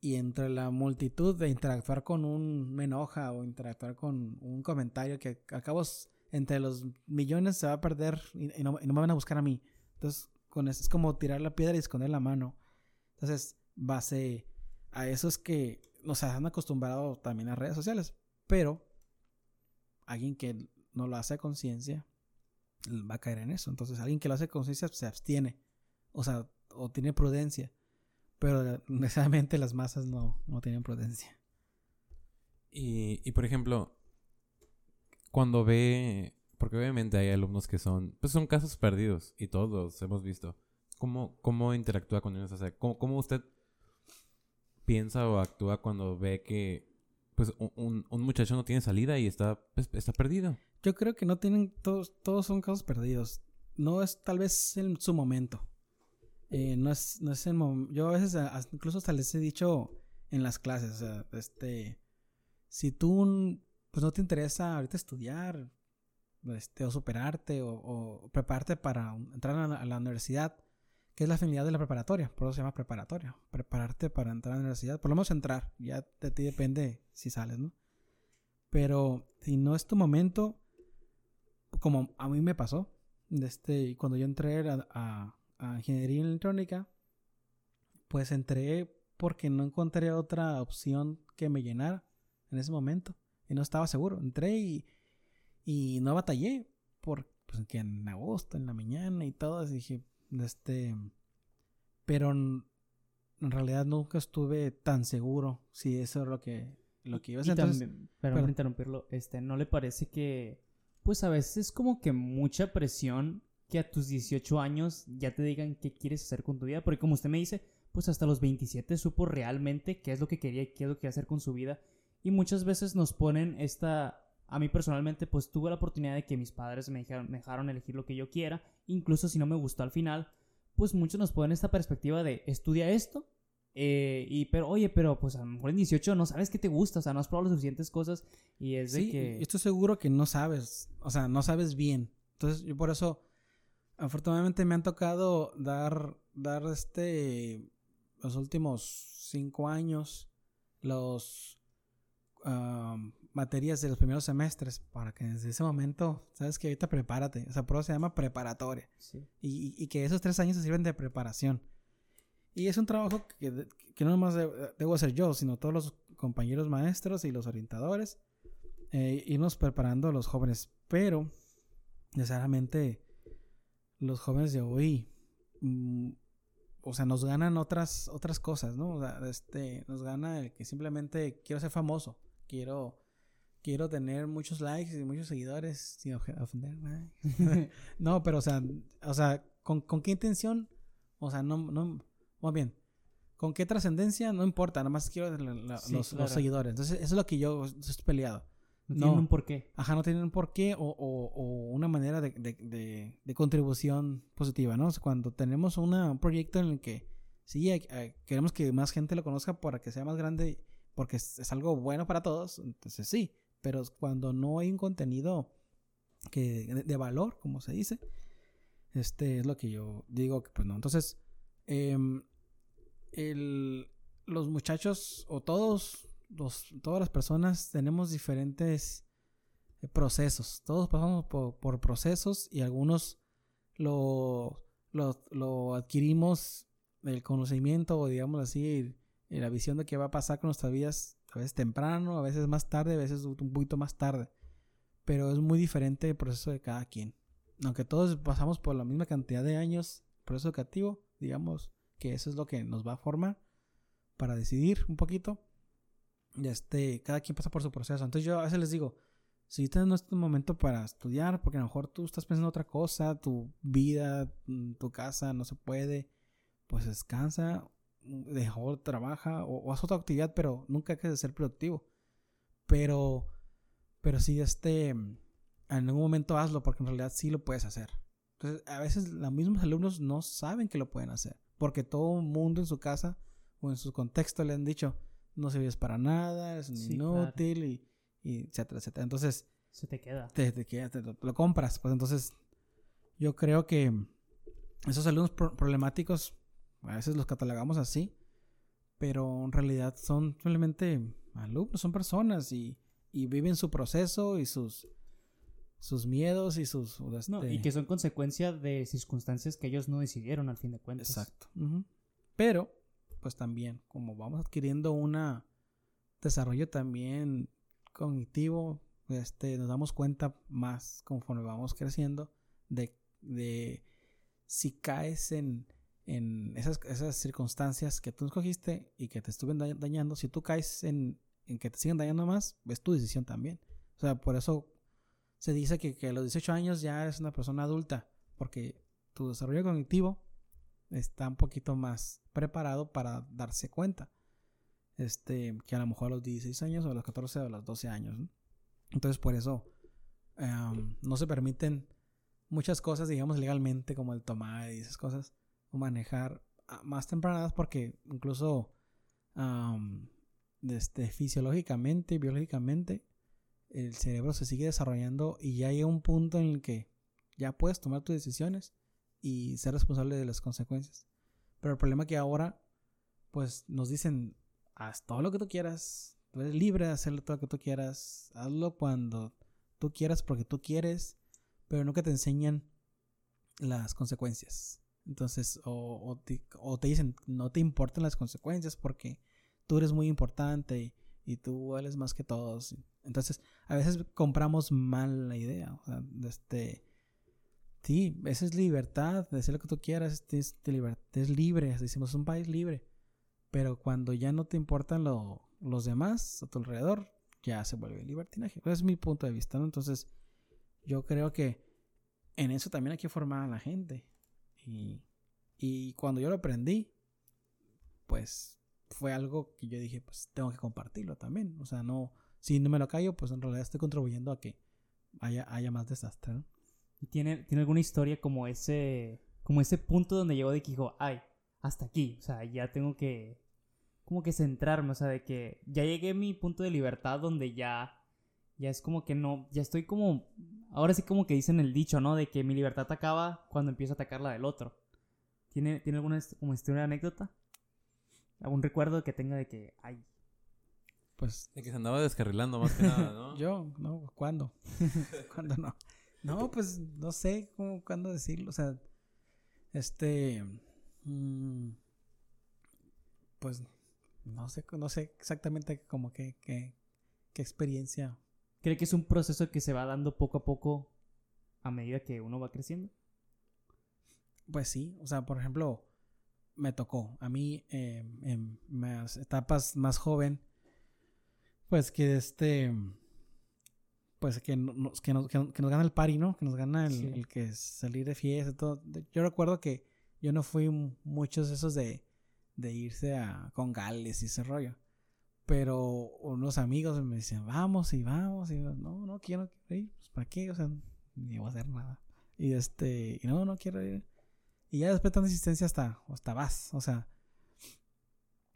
Speaker 2: y entre la multitud de interactuar con un me enoja o interactuar con un comentario que a cabo s- entre los millones se va a perder y, no me van a buscar a mí. Entonces, con eso es como tirar la piedra y esconder la mano. Entonces, base a eso es que nos han acostumbrado también a redes sociales. Pero alguien que no lo hace a conciencia va a caer en eso. Entonces, alguien que lo hace a conciencia se abstiene. O sea, o tiene prudencia. Pero necesariamente las masas no, no tienen prudencia.
Speaker 1: Y, y por ejemplo, cuando ve, porque obviamente hay alumnos que son, pues son casos perdidos y todos los hemos visto. ¿Cómo, cómo interactúa con ellos? O sea, ¿cómo, usted piensa o actúa cuando ve que pues un, un- muchacho no tiene salida y está, pues, está perdido?
Speaker 2: Yo creo que no tienen, todos, todos son casos perdidos. No es tal vez en su momento. Eh, no es, no es el momento. Yo a veces incluso hasta les he dicho en las clases, o sea, este, si tú pues no te interesa ahorita estudiar, este, o superarte o, prepararte para entrar a la, universidad, que es la finalidad de la preparatoria, por eso se llama preparatoria, prepararte para entrar a la universidad, por lo menos entrar, ya de ti depende si sales, ¿no? Pero si no es tu momento, como a mí me pasó, este, cuando yo entré a ingeniería electrónica, pues entré porque no encontré otra opción que me llenara en ese momento. Y no estaba seguro. Entré y, y no batallé. Porque pues, en agosto, en la mañana y todo. dije, este. Pero en, realidad nunca estuve tan seguro si eso es lo que, lo que iba a hacer.
Speaker 3: también, pero, interrumpirlo, este, ¿no le parece que, pues a veces es como que mucha presión que a tus 18 años ya te digan qué quieres hacer con tu vida? Porque como usted me dice, pues hasta los 27 supo realmente qué es lo que quería y qué es lo que hacer con su vida. Y muchas veces nos ponen esta... A mí personalmente, pues tuve la oportunidad de que mis padres me dejaron, elegir lo que yo quiera. Incluso si no me gustó al final, pues muchos nos ponen esta perspectiva de estudia esto. Eh, y pero, oye, pero pues a lo mejor en 18 no sabes qué te gusta, o sea, no has probado las suficientes cosas. Y es de que.
Speaker 2: Estoy seguro que no sabes, o sea, no sabes bien. Entonces, yo por eso, afortunadamente me han tocado dar, dar este los últimos cinco años los materias de los primeros semestres para que desde ese momento, sabes que ahorita prepárate, o sea, prueba se llama preparatoria. Y, que esos tres años se sirven de preparación. Y es un trabajo que, que no nomás debo hacer yo, sino todos los compañeros maestros y los orientadores, eh, irnos preparando a los jóvenes, pero necesariamente los jóvenes de hoy mm, o sea, nos ganan otras, otras cosas, ¿no? O sea, este, nos gana el que simplemente quiero ser famoso, quiero, quiero tener muchos likes y muchos seguidores sin ofender no, pero o sea, o sea, ¿con, qué intención? O sea, no, no, más bien, ¿con qué trascendencia? No importa, nada más quiero los, los, seguidores. Entonces, eso es lo que yo estoy peleado.
Speaker 3: No, tienen un porqué.
Speaker 2: Ajá, no tienen un porqué o, o, o una manera de, de, de, contribución positiva, ¿no? cuando tenemos un proyecto en el que sí queremos que más gente lo conozca para que sea más grande, porque es, algo bueno para todos, entonces sí, pero cuando no hay un contenido que de, valor, como se dice, este es lo que yo digo pues. Entonces, em, el, los muchachos o todos todas las personas tenemos diferentes procesos. Todos pasamos por, procesos y algunos lo, lo, adquirimos el conocimiento digamos así, la visión de qué va a pasar con nuestras vidas a veces temprano, a veces más tarde, a veces un poquito más tarde. Pero es muy diferente el proceso de cada quien. Aunque todos pasamos por la misma cantidad de años, proceso educativo, digamos que eso es lo que nos va a formar para decidir un poquito este, cada quien pasa por su proceso. Entonces yo a veces les digo, si este no es tu momento para estudiar, porque a lo mejor tú estás pensando en otra cosa, tu vida, mm, tu casa no se puede, pues descansa, mejor trabaja o, haz otra actividad, pero nunca hay que ser productivo. Pero, pero sí, este, en algún momento hazlo, porque en realidad sí lo puedes hacer. Entonces, a veces los mismos alumnos no saben que lo pueden hacer, porque todo el mundo en su casa o en su contexto le han dicho, no sirves para nada, es inútil y, etcétera, etcétera. Entonces...
Speaker 3: Se te queda.
Speaker 2: Te, queda, te, lo, compras. Pues entonces yo creo que esos alumnos problemáticos a veces los catalogamos así, pero en realidad son simplemente alumnos, son personas y, y viven su proceso y sus sus miedos y sus...
Speaker 3: No, y este que son consecuencia de circunstancias que ellos no decidieron al fin de cuentas.
Speaker 2: Exacto. Pero pues también, como vamos adquiriendo un desarrollo también cognitivo, este, nos damos cuenta más conforme vamos creciendo de, de si caes en, en esas, esas, circunstancias que tú escogiste y que te estuvieron dañando, si tú caes en, en, que te siguen dañando más, es tu decisión también. O sea, por eso se dice que, que a los 18 años ya eres una persona adulta, porque tu desarrollo cognitivo está un poquito más preparado para darse cuenta. Este, que a lo mejor a los 16 años o a los 14 o a los 12 años. Entonces, por eso em, no se permiten muchas cosas, digamos, legalmente, como el tomar y esas cosas, o manejar más tempranas, porque incluso este, fisiológicamente biológicamente el cerebro se sigue desarrollando y ya hay un punto en el que ya puedes tomar tus decisiones y ser responsable de las consecuencias. Pero el problema es que ahora, pues nos dicen, haz todo lo que tú quieras, tú eres libre de hacer todo lo que tú quieras, hazlo cuando tú quieras porque tú quieres, pero que te enseñan las consecuencias. Entonces, o, o, te, o te dicen, no te importan las consecuencias porque tú eres muy importante y, y tú vales más que todos. Entonces, a veces compramos mal la idea. O sea, este, sí, esa es libertad, de hacer lo que tú quieras, es, es libre, decimos, un país libre. Pero cuando ya no te importan lo, los demás a tu alrededor, ya se vuelve libertinaje. Ese es mi punto de vista, ¿no? Entonces, yo creo que en eso también hay que formar a la gente. Y, y cuando yo lo aprendí, pues fue algo que yo dije, pues tengo que compartirlo también. O sea, no, si no me lo callo, pues en realidad estoy contribuyendo a que haya, haya más desastre, ¿no?
Speaker 3: ¿Y tiene, tiene alguna historia como ese, como ese punto donde llegó de que dijo, ay, hasta aquí, o sea, ya tengo que, como que centrarme, o sea, de que ya llegué a mi punto de libertad donde ya, ya es como que no, ya estoy como, ahora sí como que dicen el dicho, ¿no? De que mi libertad acaba cuando empiezo a atacar la del otro. ¿Tiene, ¿tiene alguna como historia, anécdota? ¿Algún recuerdo que tenga de que, ay,
Speaker 1: pues. De que se andaba descarrilando más que nada, ¿no?
Speaker 2: Yo, no, ¿cuándo? ¿Cuándo no? No, pues no sé cómo, cuándo decirlo. O sea, este. Mmm, pues no sé, no sé exactamente como qué, qué, qué experiencia.
Speaker 3: ¿Cree que es un proceso que se va dando poco a poco a medida que uno va creciendo?
Speaker 2: Pues sí, o sea, por ejemplo, me tocó a mí eh, en más etapas más joven, pues que este pues que nos, que nos, que nos gana el party, ¿no? Que nos gana el,
Speaker 3: Sí.
Speaker 2: el que salir de fiesta y todo. Yo recuerdo que yo no fui muchos esos de, de irse a, con gales y ese rollo. Pero unos amigos me decían, vamos y vamos. Y yo, no, no quiero ir. Pues, ¿para qué? O sea, ni voy a hacer nada. Y este, y no, no quiero ir. Y ya después de tanta insistencia hasta, hasta vas. O sea,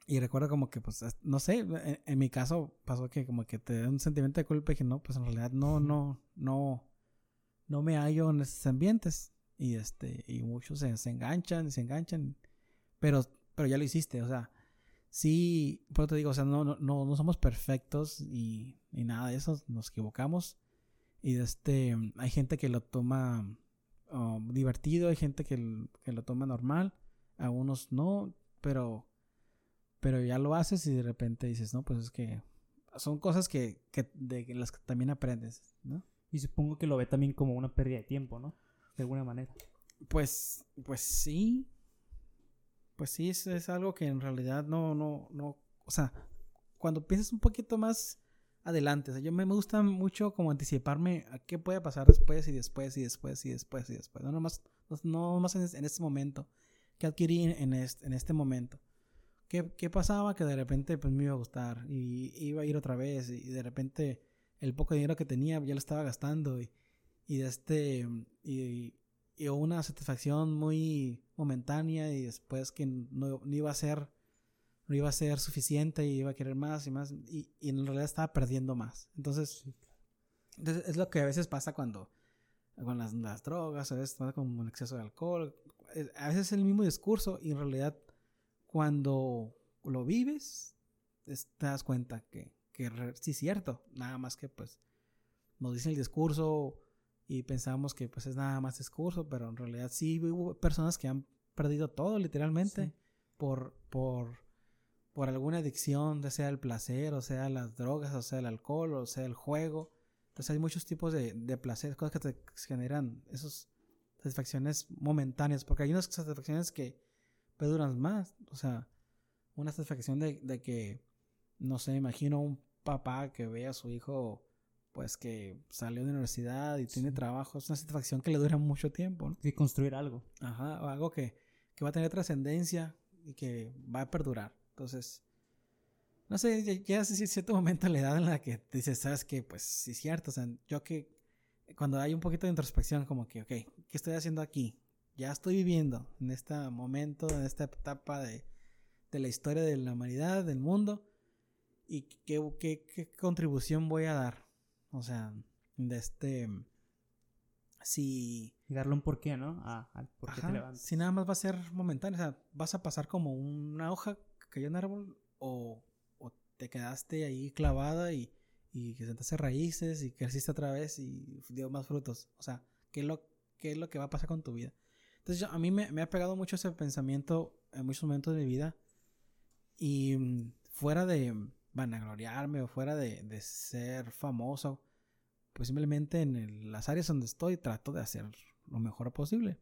Speaker 2: y recuerdo como que, pues, no sé, en, en mi caso pasó que como que te da un sentimiento de culpa y que no, pues en realidad no, no, no, no me hallo en esos ambientes. Y este, y muchos se, se enganchan y se enganchan. Pero, pero ya lo hiciste, o sea, sí, por te digo, o sea, no, no, no, no somos perfectos y, y nada de eso, nos equivocamos. Y este, hay gente que lo toma um, divertido, hay gente que, que lo toma normal, algunos no, pero pero ya lo haces y de repente dices, no, pues es que son cosas que, que de las que también aprendes, ¿no?
Speaker 3: Y supongo que lo ve también como una pérdida de tiempo, ¿no? De alguna manera.
Speaker 2: Pues, pues sí, pues sí, es, algo que en realidad no, no, no, o sea, cuando piensas un poquito más adelante, o sea, yo me, gusta mucho como anticiparme a qué puede pasar después y después y después y después y después, no nomás, no nomás en, en este momento, que adquirí en este, en este momento. ¿Qué, ¿Qué pasaba? Que de repente pues me iba a gustar y iba a ir otra vez y de repente el poco dinero que tenía ya lo estaba gastando y, y de este y, y una satisfacción muy momentánea y después que no, no iba a ser no iba a ser suficiente y iba a querer más y más y, y en realidad estaba perdiendo más. Entonces, entonces es lo que a veces pasa cuando con las, las drogas a veces pasa con el exceso de alcohol a veces es el mismo discurso y en realidad cuando lo vives es- te das cuenta que, que sí es cierto nada más que pues nos dicen el discurso y pensamos que pues es nada más discurso, pero en realidad sí hubo personas que han perdido todo literalmente
Speaker 3: Sí.
Speaker 2: por, por, por alguna adicción, ya sea el placer, o sea las drogas, o sea el alcohol, o sea el juego. Entonces hay muchos tipos de, de placer, cosas que te generan esas satisfacciones momentáneas, porque hay unas satisfacciones que perduran más, o sea, una satisfacción de, de que, no sé, imagino un papá que ve a su hijo pues que salió de la universidad y tiene
Speaker 3: Sí.
Speaker 2: trabajo, es una satisfacción que le dura mucho tiempo, ¿no?
Speaker 3: De construir algo.
Speaker 2: Ajá, o algo que, que va a tener trascendencia y que va a perdurar. Entonces, no sé, ya- ya cierto momento la edad en la que dices, sabes que, pues sí es cierto, o sea, yo que cuando hay un poquito de introspección, como que, ok, ¿qué estoy haciendo aquí? Ya estoy viviendo en este momento, en esta etapa de, de la historia de la humanidad, del mundo, y qué, qué, qué contribución voy a dar. O sea, de este si...
Speaker 3: Y darle un porqué, ¿no? Ah, al por qué
Speaker 2: Ajá,
Speaker 3: te levantas.
Speaker 2: Si nada más va a ser momentáneo, o sea, vas a pasar como una hoja que cayó en un árbol o, o te quedaste ahí clavada y, y que sentaste raíces y creciste otra vez y dio más frutos. O sea, ¿qué es lo, qué es lo que va a pasar con tu vida? Entonces yo- a mí me, me ha pegado mucho ese pensamiento en muchos momentos de mi vida y mm, fuera de vanagloriarme o fuera de, de ser famoso, pues simplemente en las áreas donde estoy trato de hacer lo mejor posible.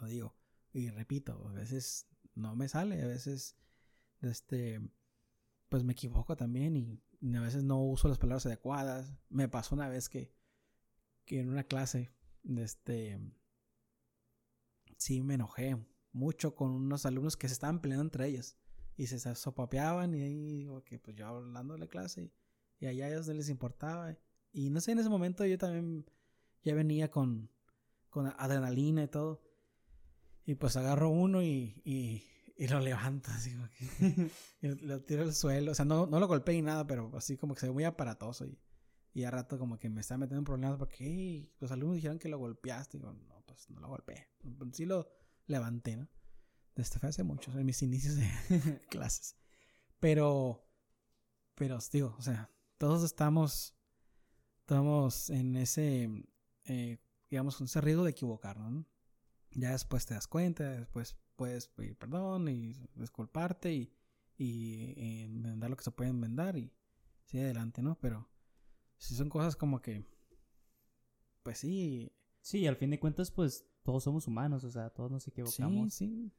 Speaker 2: Lo digo. Y repito, a veces no me sale, a veces este pues me equivoco también y, y a veces no uso las palabras adecuadas. Me pasó una vez que, que en una clase este sí me enojé mucho con unos alumnos que se estaban peleando entre ellos y se sopapeaban y ahí digo que pues yo hablando de la clase y, y allá a ellos no les importaba y no sé en ese momento yo también ya venía con con adrenalina y todo y pues agarro uno y, y, y lo levanto así como que y lo- lo tiro al suelo o sea no, no lo golpeé ni nada pero así como que se ve muy aparatoso y, y a rato como que me está metiendo en problemas porque "Hey, los alumnos dijeron que lo golpeaste y digo no pues no lo golpeé sí lo levanté no este fue hace muchos en mis inicios de clases. Pero pero os digo o sea todos estamos estamos en ese eh, digamos con ese riesgo de equivocarnos ¿no? ya después te das cuenta después puedes pedir perdón y disculparte y, y enmendar lo que se puede enmendar y seguir adelante no pero si son cosas como que pues sí.
Speaker 3: Sí, al fin de cuentas, pues todos somos humanos, o sea, todos nos
Speaker 2: sí
Speaker 3: equivocamos.
Speaker 2: sí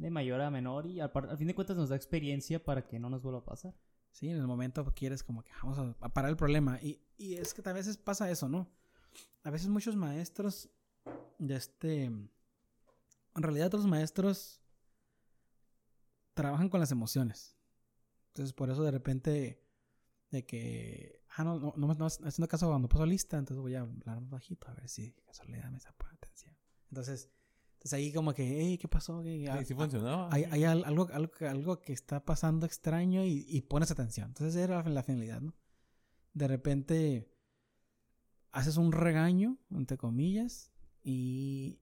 Speaker 3: de mayor a menor y al, fin de cuentas nos da experiencia para que no nos vuelva a pasar.
Speaker 2: Sí, en el momento quieres como que vamos a, parar el problema. Y, y es que a veces pasa eso, ¿no? A veces muchos maestros de este... En realidad otros maestros trabajan con las emociones. Entonces por eso de repente de que... Ah, no, no, no, no haciendo caso cuando paso lista, entonces voy a hablar más bajito a ver si casualidad me poniendo atención. Entonces, entonces ahí como que, hey, ¿qué pasó? ¿Qué-
Speaker 1: Sí, sí
Speaker 2: ah,
Speaker 1: funcionaba.
Speaker 2: hay, hay al- algo, algo, algo que está pasando extraño y, y pones atención. Entonces era la finalidad, ¿no? De repente haces un regaño, entre comillas, y,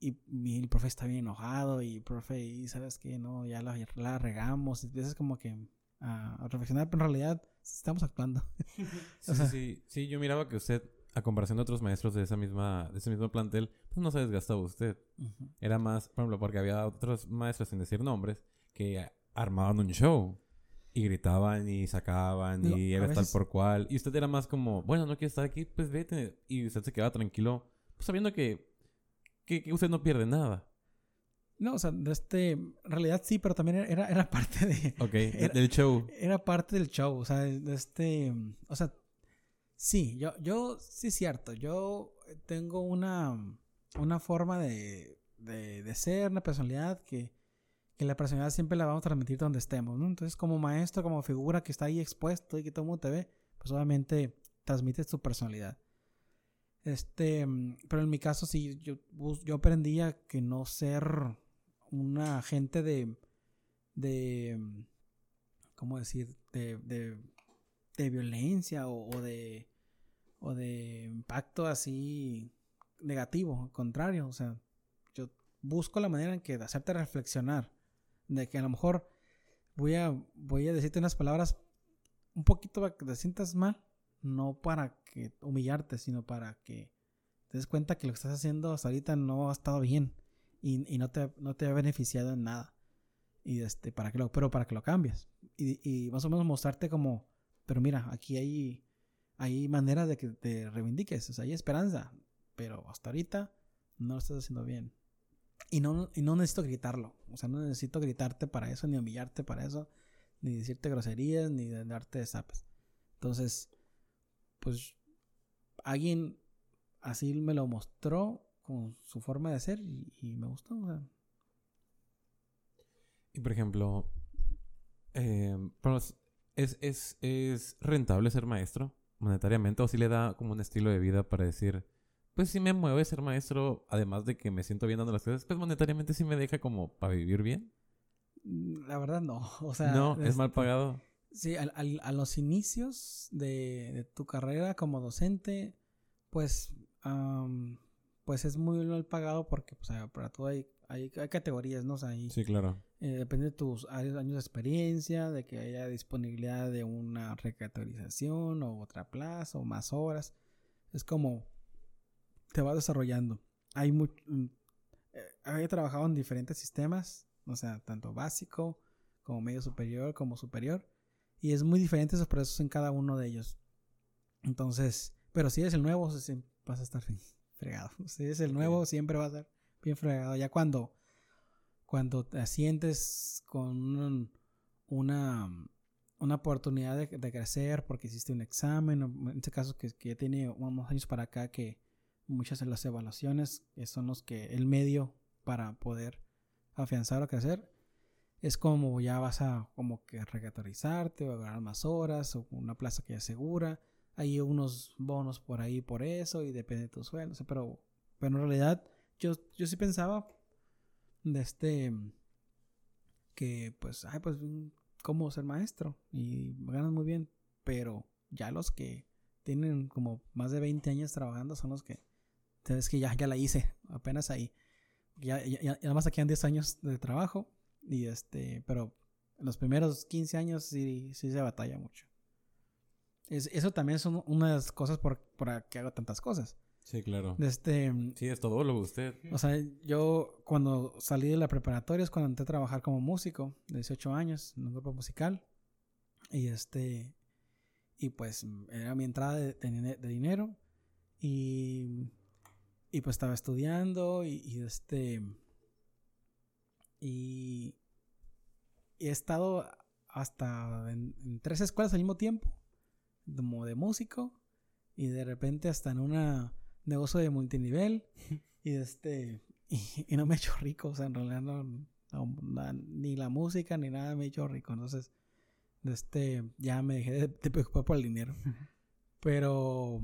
Speaker 2: y, y el profe está bien enojado y profe, y sabes que no, ya la, la regamos. Y empiezas como que a, a reflexionar, pero en realidad estamos actuando.
Speaker 1: Sí,
Speaker 2: o sea-
Speaker 1: sí, sí, yo miraba que usted, a comparación de otros maestros de esa misma, de ese mismo plantel, pues no se desgastaba usted. Era más, por ejemplo, porque había otros maestros, sin decir nombres, que armaban un show. Y gritaban y sacaban
Speaker 2: Digo,
Speaker 1: y era tal
Speaker 2: veces-
Speaker 1: por cual. Y usted era más como, bueno, no quiero estar aquí, pues vete. Y usted se quedaba tranquilo, pues sabiendo que, que, que usted no pierde nada.
Speaker 2: No, o sea, de este, en realidad sí, pero también era, era parte de,
Speaker 1: Ok,
Speaker 2: Era-
Speaker 1: del show.
Speaker 2: era parte del show, o sea, de este, o sea, sí, yo, yo, sí es cierto, yo tengo una, una forma de, de, ser, una personalidad que, que la personalidad siempre la vamos a transmitir donde estemos, ¿no? Entonces, como maestro, como figura que está ahí expuesto y que todo el mundo te ve, pues obviamente transmites tu personalidad. Este, mm, pero en mi caso sí, yo, yo aprendí a que no ser una agente de, de, mm, ¿cómo decir? De, de, violencia o de, o de impacto así negativo, contrario, o sea, yo busco la manera en que hacerte reflexionar, de que a lo mejor voy a, voy a decirte unas palabras un poquito para que te sientas mal, no para que humillarte, sino para que te des cuenta que lo que estás haciendo hasta ahorita no ha estado bien y, y no, te, no te ha beneficiado en nada. Y este, para que lo, pero para que lo cambies. Y, y más o menos mostrarte como, pero mira, aquí hay, hay manera de que te reivindiques, o sea, hay esperanza, pero hasta ahorita no lo estás haciendo bien. Y no, y no necesito gritarlo, o sea, no necesito gritarte para eso, ni humillarte para eso, ni decirte groserías, ni darte zapes. Entonces, pues alguien así me lo mostró con su forma de ser y, me gustó.
Speaker 1: Y por ejemplo, eh, ¿es, es, ¿es rentable ser maestro monetariamente o si le da como un estilo de vida para decir, pues si me mueve ser maestro, además de que me siento bien dando las clases, pues monetariamente sí me deja como para vivir bien?
Speaker 2: mm, la verdad no. O sea,
Speaker 1: no, es mal
Speaker 2: este,
Speaker 1: pagado.
Speaker 2: Sí, al- al- a los inicios de, de tu carrera como docente, pues pues es muy mal pagado porque pues, para todo hay, hay, hay categorías, ¿no? O sea, hay-
Speaker 1: Sí, claro.
Speaker 2: eh, depende de tus años de experiencia, de que haya disponibilidad de una recategorización o otra plaza o más horas. Es como te vas desarrollando. Hay mucho... Había trabajado en diferentes sistemas, o sea, tanto básico como medio superior como superior. Y es muy diferente esos procesos en cada uno de ellos. Entonces, pero si eres el nuevo, vas a estar fregado. Si eres el nuevo, siempre vas a estar bien fregado. Ya cuando cuando te sientes con un- una, una oportunidad de, de crecer porque hiciste un examen, en este caso que, que ya tiene unos años para acá que muchas de las evaluaciones son los que el medio para poder afianzar o crecer es como ya vas a como que regatorizarte o ganar más horas o una plaza que ya segura hay unos bonos por ahí por eso y depende de tu sueldo pero pero en realidad yo, yo sí pensaba de este que pues ay pues cómo ser maestro y ganan muy bien pero ya los que tienen como más de 20 años trabajando son los que sabes que ya, ya la hice apenas ahí. Ya, ya, ya más aquí quedan 10 años de trabajo y este pero los primeros 15 años sí, sí se batalla mucho es, eso también son una de las cosas por, por que hago tantas cosas
Speaker 1: Sí, claro.
Speaker 2: este
Speaker 1: Sí, es todólogo usted.
Speaker 2: o sea, yo cuando salí de la preparatoria es cuando entré a trabajar como músico, de 18 años, en un grupo musical. Y este, y pues era mi entrada de, de- de dinero. Y, y pues estaba estudiando y, y este, y, y he estado hasta en, en tres escuelas al mismo tiempo, como de músico. Y de repente hasta en una negocio de multinivel y este y, y no me he hecho rico o sea en realidad no, ni la música ni nada me he hecho rico entonces este ya me dejé de, de preocupar por el dinero pero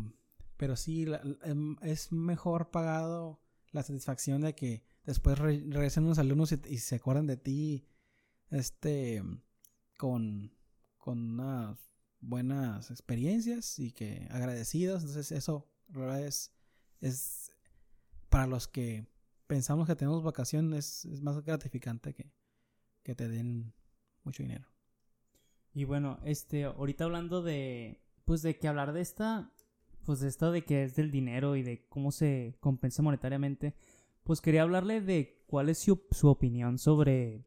Speaker 2: pero sí la- em, es mejor pagado la satisfacción de que después re- regresen unos alumnos y, y se acuerdan de ti este con con unas buenas experiencias y que agradecidos entonces eso la verdad es es para los que pensamos que tenemos vacaciones es más gratificante que, que te den mucho dinero.
Speaker 3: Y bueno, este, ahorita hablando de, pues de que hablar de esta, pues de esto de que es del dinero y de cómo se compensa monetariamente, pues quería hablarle de cuál es su, su opinión sobre,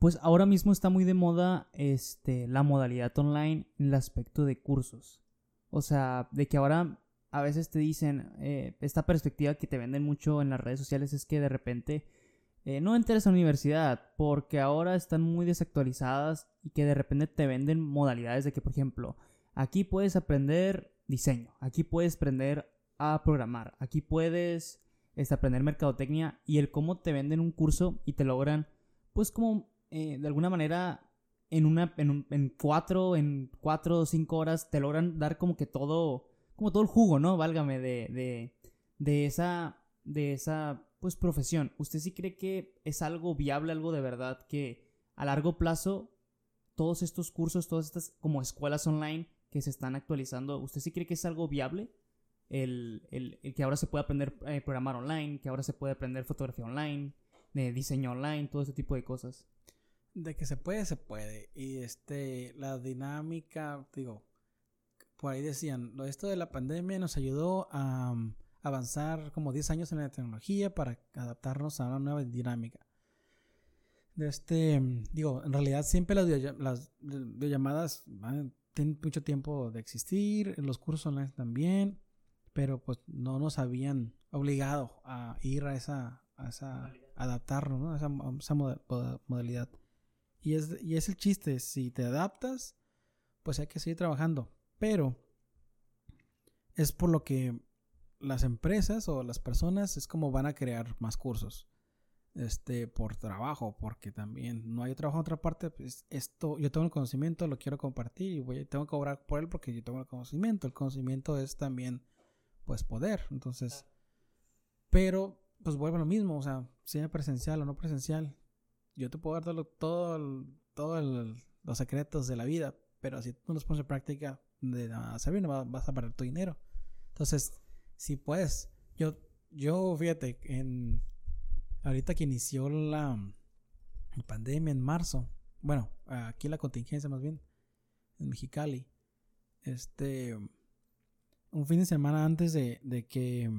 Speaker 3: pues ahora mismo está muy de moda, este, la modalidad online en el aspecto de cursos. O sea, de que ahora a veces te dicen, eh, esta perspectiva que te venden mucho en las redes sociales es que de repente eh, no entres a la universidad porque ahora están muy desactualizadas y que de repente te venden modalidades de que, por ejemplo, aquí puedes aprender diseño, aquí puedes aprender a programar, aquí puedes este, aprender mercadotecnia y el cómo te venden un curso y te logran, pues como eh, de alguna manera en una en, un- en cuatro en cuatro o cinco horas te logran dar como que todo como todo el jugo no válgame de, de, de esa de esa pues profesión. Usted sí cree que es algo viable algo de verdad que a largo plazo todos estos cursos todas estas como escuelas online que se están actualizando usted sí cree que es algo viable el, el- el que ahora se puede aprender a programar online que ahora se puede aprender fotografía online de diseño online todo ese tipo de cosas
Speaker 2: De que se puede, se puede. Y este, la dinámica, digo, por ahí decían, lo esto de la pandemia nos ayudó a um, avanzar como 10 años en la tecnología para adaptarnos a una nueva dinámica. De este, mm, digo, en realidad siempre las, las videollamadas van- tienen mucho tiempo de existir, los cursos online también, pero pues no nos habían obligado a ir a esa, a esa adaptarnos, ¿no? A esa, a esa moda- moda- modalidad. Y es, y es el chiste, si te adaptas, pues hay que seguir trabajando. Pero es por lo que las empresas o las personas es como van a crear más cursos. Este, por trabajo, porque también no hay trabajo en otra parte, pues esto, yo tengo el conocimiento, lo quiero compartir y voy, tengo que cobrar por él porque yo tengo el conocimiento. El conocimiento es también, pues, poder. Entonces, pero, pues vuelve a lo mismo, o sea, sea presencial o no presencial, yo te puedo dar todo, todo, los secretos de la vida, pero si tú no los pones en práctica de nada servir, no va- vas a perder tu dinero. Entonces, sí puedes. Yo, yo, fíjate, en ahorita que inició la, la pandemia en marzo, bueno, aquí la contingencia más bien, en Mexicali, este, un fin de semana antes de, de que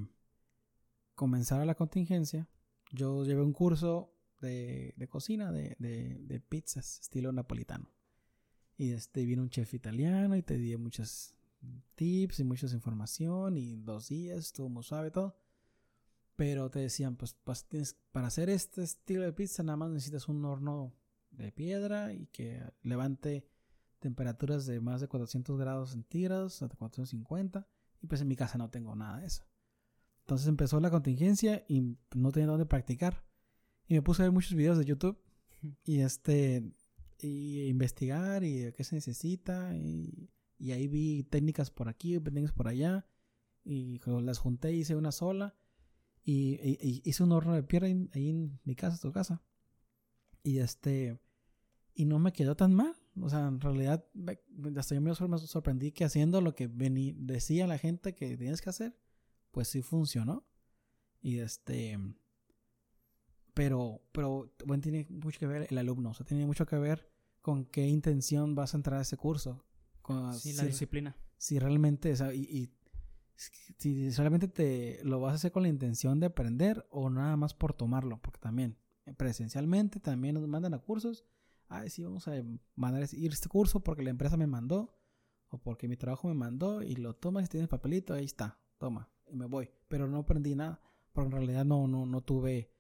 Speaker 2: comenzara la contingencia, yo llevé un curso de, cocina de, de, de pizzas estilo napolitano. Y este vino un chef italiano y te di muchos tips y mucha información y dos días, estuvo muy suave todo. Pero te decían, pues, pues tienes, para hacer este estilo de pizza nada más necesitas un horno de piedra y que levante temperaturas de más de 400 grados centígrados hasta 450. Y pues en mi casa no tengo nada de eso. Entonces empezó la contingencia y no tenía dónde practicar. Y me puse a ver muchos videos de YouTube y este y investigar y qué se necesita y, y ahí vi técnicas por aquí, técnicas por allá y las junté y hice una sola y, hice un horno de piedra ahí en mi casa, tu casa. Y este y no me quedó tan mal. O sea, en realidad hasta yo me sorprendí que haciendo lo que decía la gente que tienes que hacer, pues sí funcionó. Y este pero, pero bueno, tiene mucho que ver el alumno, o sea, tiene mucho que ver con qué intención vas a entrar a ese curso.
Speaker 3: Con, sí, la disciplina.
Speaker 2: Si realmente, o sea, y, si solamente te lo vas a hacer con la intención de aprender o nada más por tomarlo, porque también eh, presencialmente también nos mandan a cursos. Ay, sí, vamos a mandar ir a este curso porque la empresa me mandó o porque mi trabajo me mandó y lo tomas y tienes papelito, ahí está, toma, y me voy. Pero no aprendí nada, porque en realidad no, no, no tuve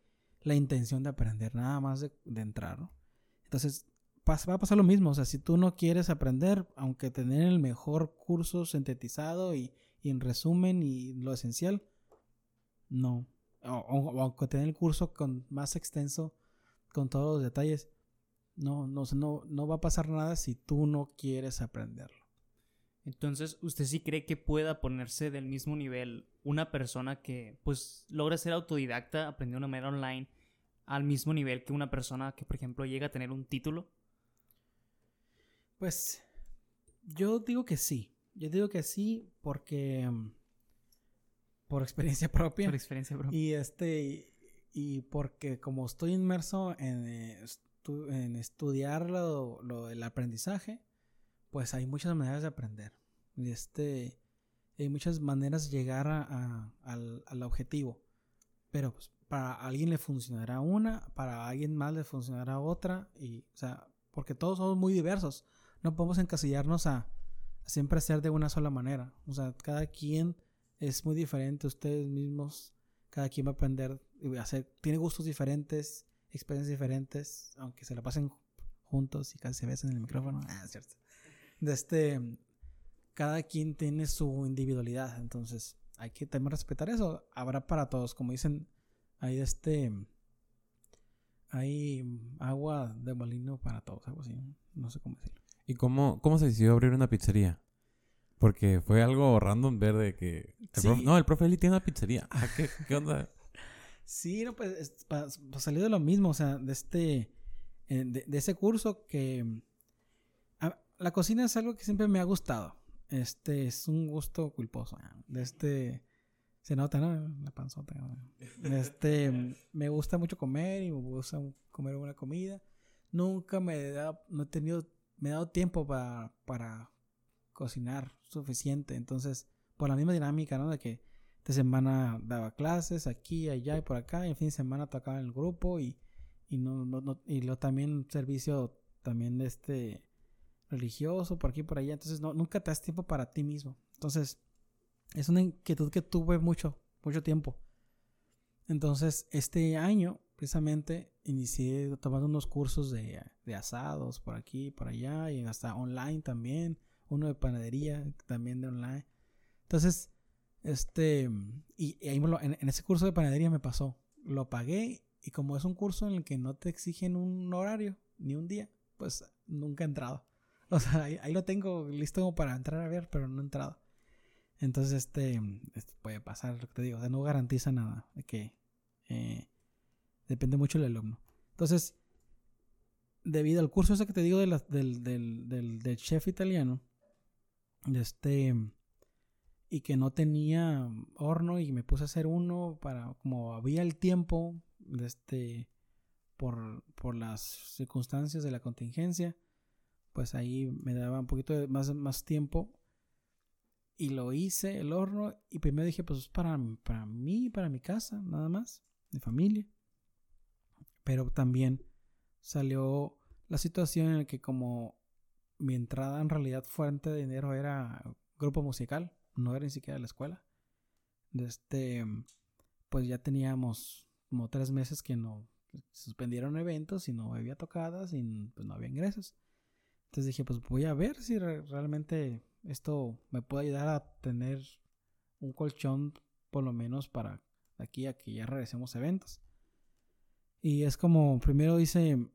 Speaker 2: la intención de aprender, nada más de, entrar, ¿no? Entonces, va a pasar lo mismo, o sea, si tú no quieres aprender, aunque tener el mejor curso sintetizado y, en resumen y lo esencial, no. O, aunque tener el curso con más extenso, con todos los detalles, no, no, no, no va a pasar nada si tú no quieres aprenderlo.
Speaker 3: Entonces, ¿usted sí cree que pueda ponerse del mismo nivel una persona que pues logra ser autodidacta, aprendió de una manera online, al mismo nivel que una persona que, por ejemplo, llega a tener un título?
Speaker 2: Pues yo digo que sí. Yo digo que sí porque mm, por experiencia propia.
Speaker 3: Por experiencia propia.
Speaker 2: Y este y porque como estoy inmerso en, eh, en estudiar lo, lo, el aprendizaje, pues hay muchas maneras de aprender. Este, hay muchas maneras de llegar a, al, al, objetivo. Pero pues, para alguien le funcionará una, para alguien más le funcionará otra. Y, o sea, porque todos somos muy diversos. No podemos encasillarnos a, siempre ser de una sola manera. O sea, cada quien es muy diferente. Ustedes mismos, cada quien va a aprender y hacer, tiene gustos diferentes, experiencias diferentes, aunque se la pasen juntos y casi se besen en el micrófono. Ah, cierto de este, cada quien tiene su individualidad, entonces hay que también respetar eso. Habrá para todos, como dicen, hay este, hay agua de molino para todos, algo así, no sé cómo decirlo.
Speaker 1: ¿Y cómo, cómo se decidió abrir una pizzería? Porque fue algo random ver de que... no, el profe Eli tiene una pizzería. Ah, ¿qué, ¿qué, onda?
Speaker 2: sí, no, pues, salió de lo mismo, o sea, de este... Eh, de ese curso que la cocina es algo que siempre me ha gustado. Este es un gusto culposo. De este se nota, ¿no? La panzota. Este me gusta mucho comer y me gusta comer buena comida. Nunca me he dado, no he tenido, me he dado tiempo para, para cocinar suficiente. Entonces, por la misma dinámica, ¿no? De que de semana daba clases aquí, allá y por acá, y el fin de semana tocaba en el grupo y, y no y lo también servicio también de este religioso, por aquí por allá. Entonces, no, nunca te das tiempo para ti mismo. Entonces, es una inquietud que tuve mucho, mucho tiempo. Entonces, este año, precisamente, inicié tomando unos cursos de, de asados por aquí, por allá, y hasta online también. Uno de panadería, también de online. Entonces, este, y, ahí en, en ese curso de panadería me pasó. Lo pagué y como es un curso en el que no te exigen un horario ni un día, pues nunca he entrado. O sea, ahí, lo tengo listo como para entrar a ver, pero no he entrado. Entonces, este, puede pasar, lo que te digo. No garantiza nada. De que eh, depende mucho del alumno. Entonces, debido al curso ese que te digo del, del, del, del, chef italiano, este, y que no tenía horno y me puse a hacer uno para como había el tiempo este por, por las circunstancias de la contingencia pues ahí me daba un poquito de más, más tiempo y lo hice el horno y primero dije pues para, para mí para mi casa nada más mi familia pero también salió la situación en la que como mi entrada en realidad fuente de dinero era grupo musical, no era ni siquiera la escuela. Este, pues ya teníamos como tres meses que no suspendieron eventos y no había tocadas y pues no había ingresos. Entonces dije, pues voy a ver si realmente esto me puede ayudar a tener un colchón por lo menos para aquí a que ya regresemos a eventos. Y es como, primero hice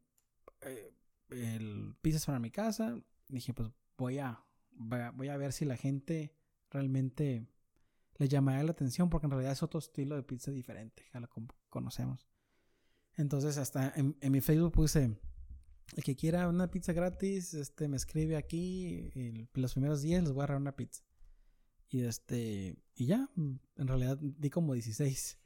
Speaker 2: eh, el pizzas para mi casa. Dije, pues voy a, voy a ver si la gente realmente le llamará la atención, porque en realidad es otro estilo de pizza diferente a lo que conocemos. Entonces, hasta en, mi Facebook puse, el que quiera una pizza gratis, este, me escribe aquí, los primeros días les voy a dar una pizza. Y este, y ya, en realidad di como 16.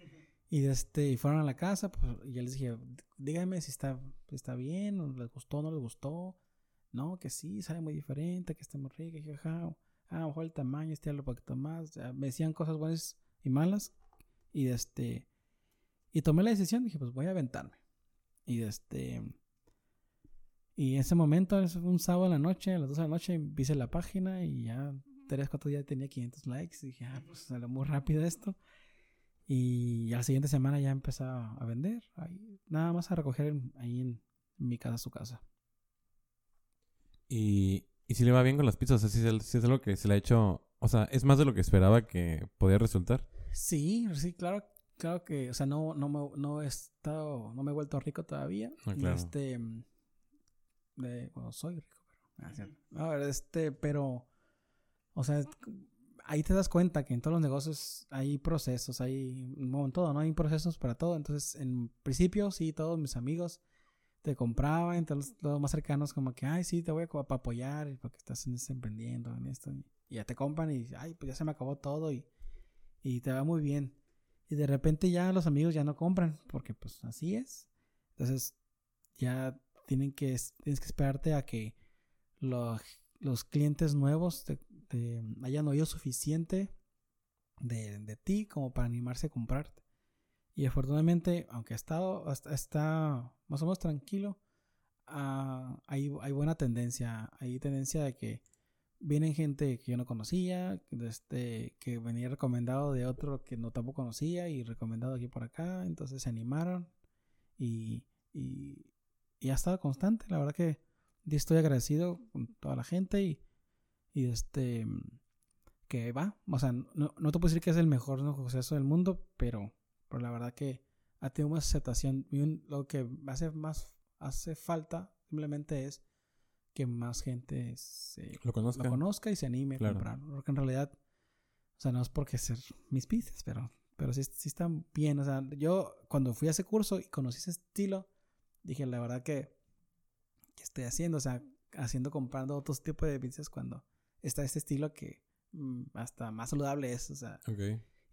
Speaker 2: Y este, fueron a la casa, pues, ya les dije, díganme si está, está bien, les gustó, no les gustó. No, que sí, sabe muy diferente, que está muy rica, jaja. Ah, a lo mejor el tamaño, este un poquito más. me decían cosas buenas y malas. Y este, y tomé la decisión, dije, pues voy a aventarme. Y este, y en ese momento, un sábado en la noche, a las 2 de la noche, hice la página y ya 3, 4 días tenía 500 likes. Y dije, ah, pues salió muy rápido esto. Y a la siguiente semana ya empezó a vender. Ahí, nada más a recoger ahí en mi casa, su casa.
Speaker 1: Y, y si le va bien con las pizzas, o sea, si, es algo que se le ha hecho, o sea, es más de lo que esperaba que podía resultar.
Speaker 2: Sí, sí, claro, claro que, o sea, no, no, me, no he estado, no me he vuelto rico todavía. Ah, y este, de, bueno, soy rico, pero, ah, este, pero, o sea, ahí te das cuenta que en todos los negocios hay procesos, hay en todo, ¿no? Hay procesos para todo. Entonces, en principio, sí, todos mis amigos te compraban, entonces los más cercanos como que, ay, sí, te voy a apoyar porque estás en este, emprendiendo en esto. Y, ya te compran y, ay, pues ya se me acabó todo y, y te va muy bien. Y de repente ya los amigos ya no compran porque pues así es. Entonces, ya tienen que, tienes que esperarte a que los, los clientes nuevos te, hayan oído suficiente de, ti como para animarse a comprarte. Y afortunadamente, aunque ha estado, está más o menos tranquilo, ah, hay, hay, buena tendencia. Hay tendencia de que vienen gente que yo no conocía, este, que venía recomendado de otro que no tampoco conocía y recomendado aquí por acá. Entonces se animaron y, y, y ha estado constante. La verdad que estoy agradecido con toda la gente y y este, que va, o sea, no, no te puedo decir que es el mejor proceso del mundo, pero, pero la verdad que ha tenido una aceptación y lo que hace más, hace falta simplemente es que más gente se
Speaker 1: lo conozca,
Speaker 2: conozca y se anime a comprar. Porque en realidad, o sea, no es porque ser mis pizzas, pero, pero sí, sí están bien. O sea, yo cuando fui a ese curso y conocí ese estilo, dije, la verdad que, que estoy haciendo, o sea, haciendo, comprando otros tipos de pizzas cuando está este estilo que mm, hasta más saludable es, o sea.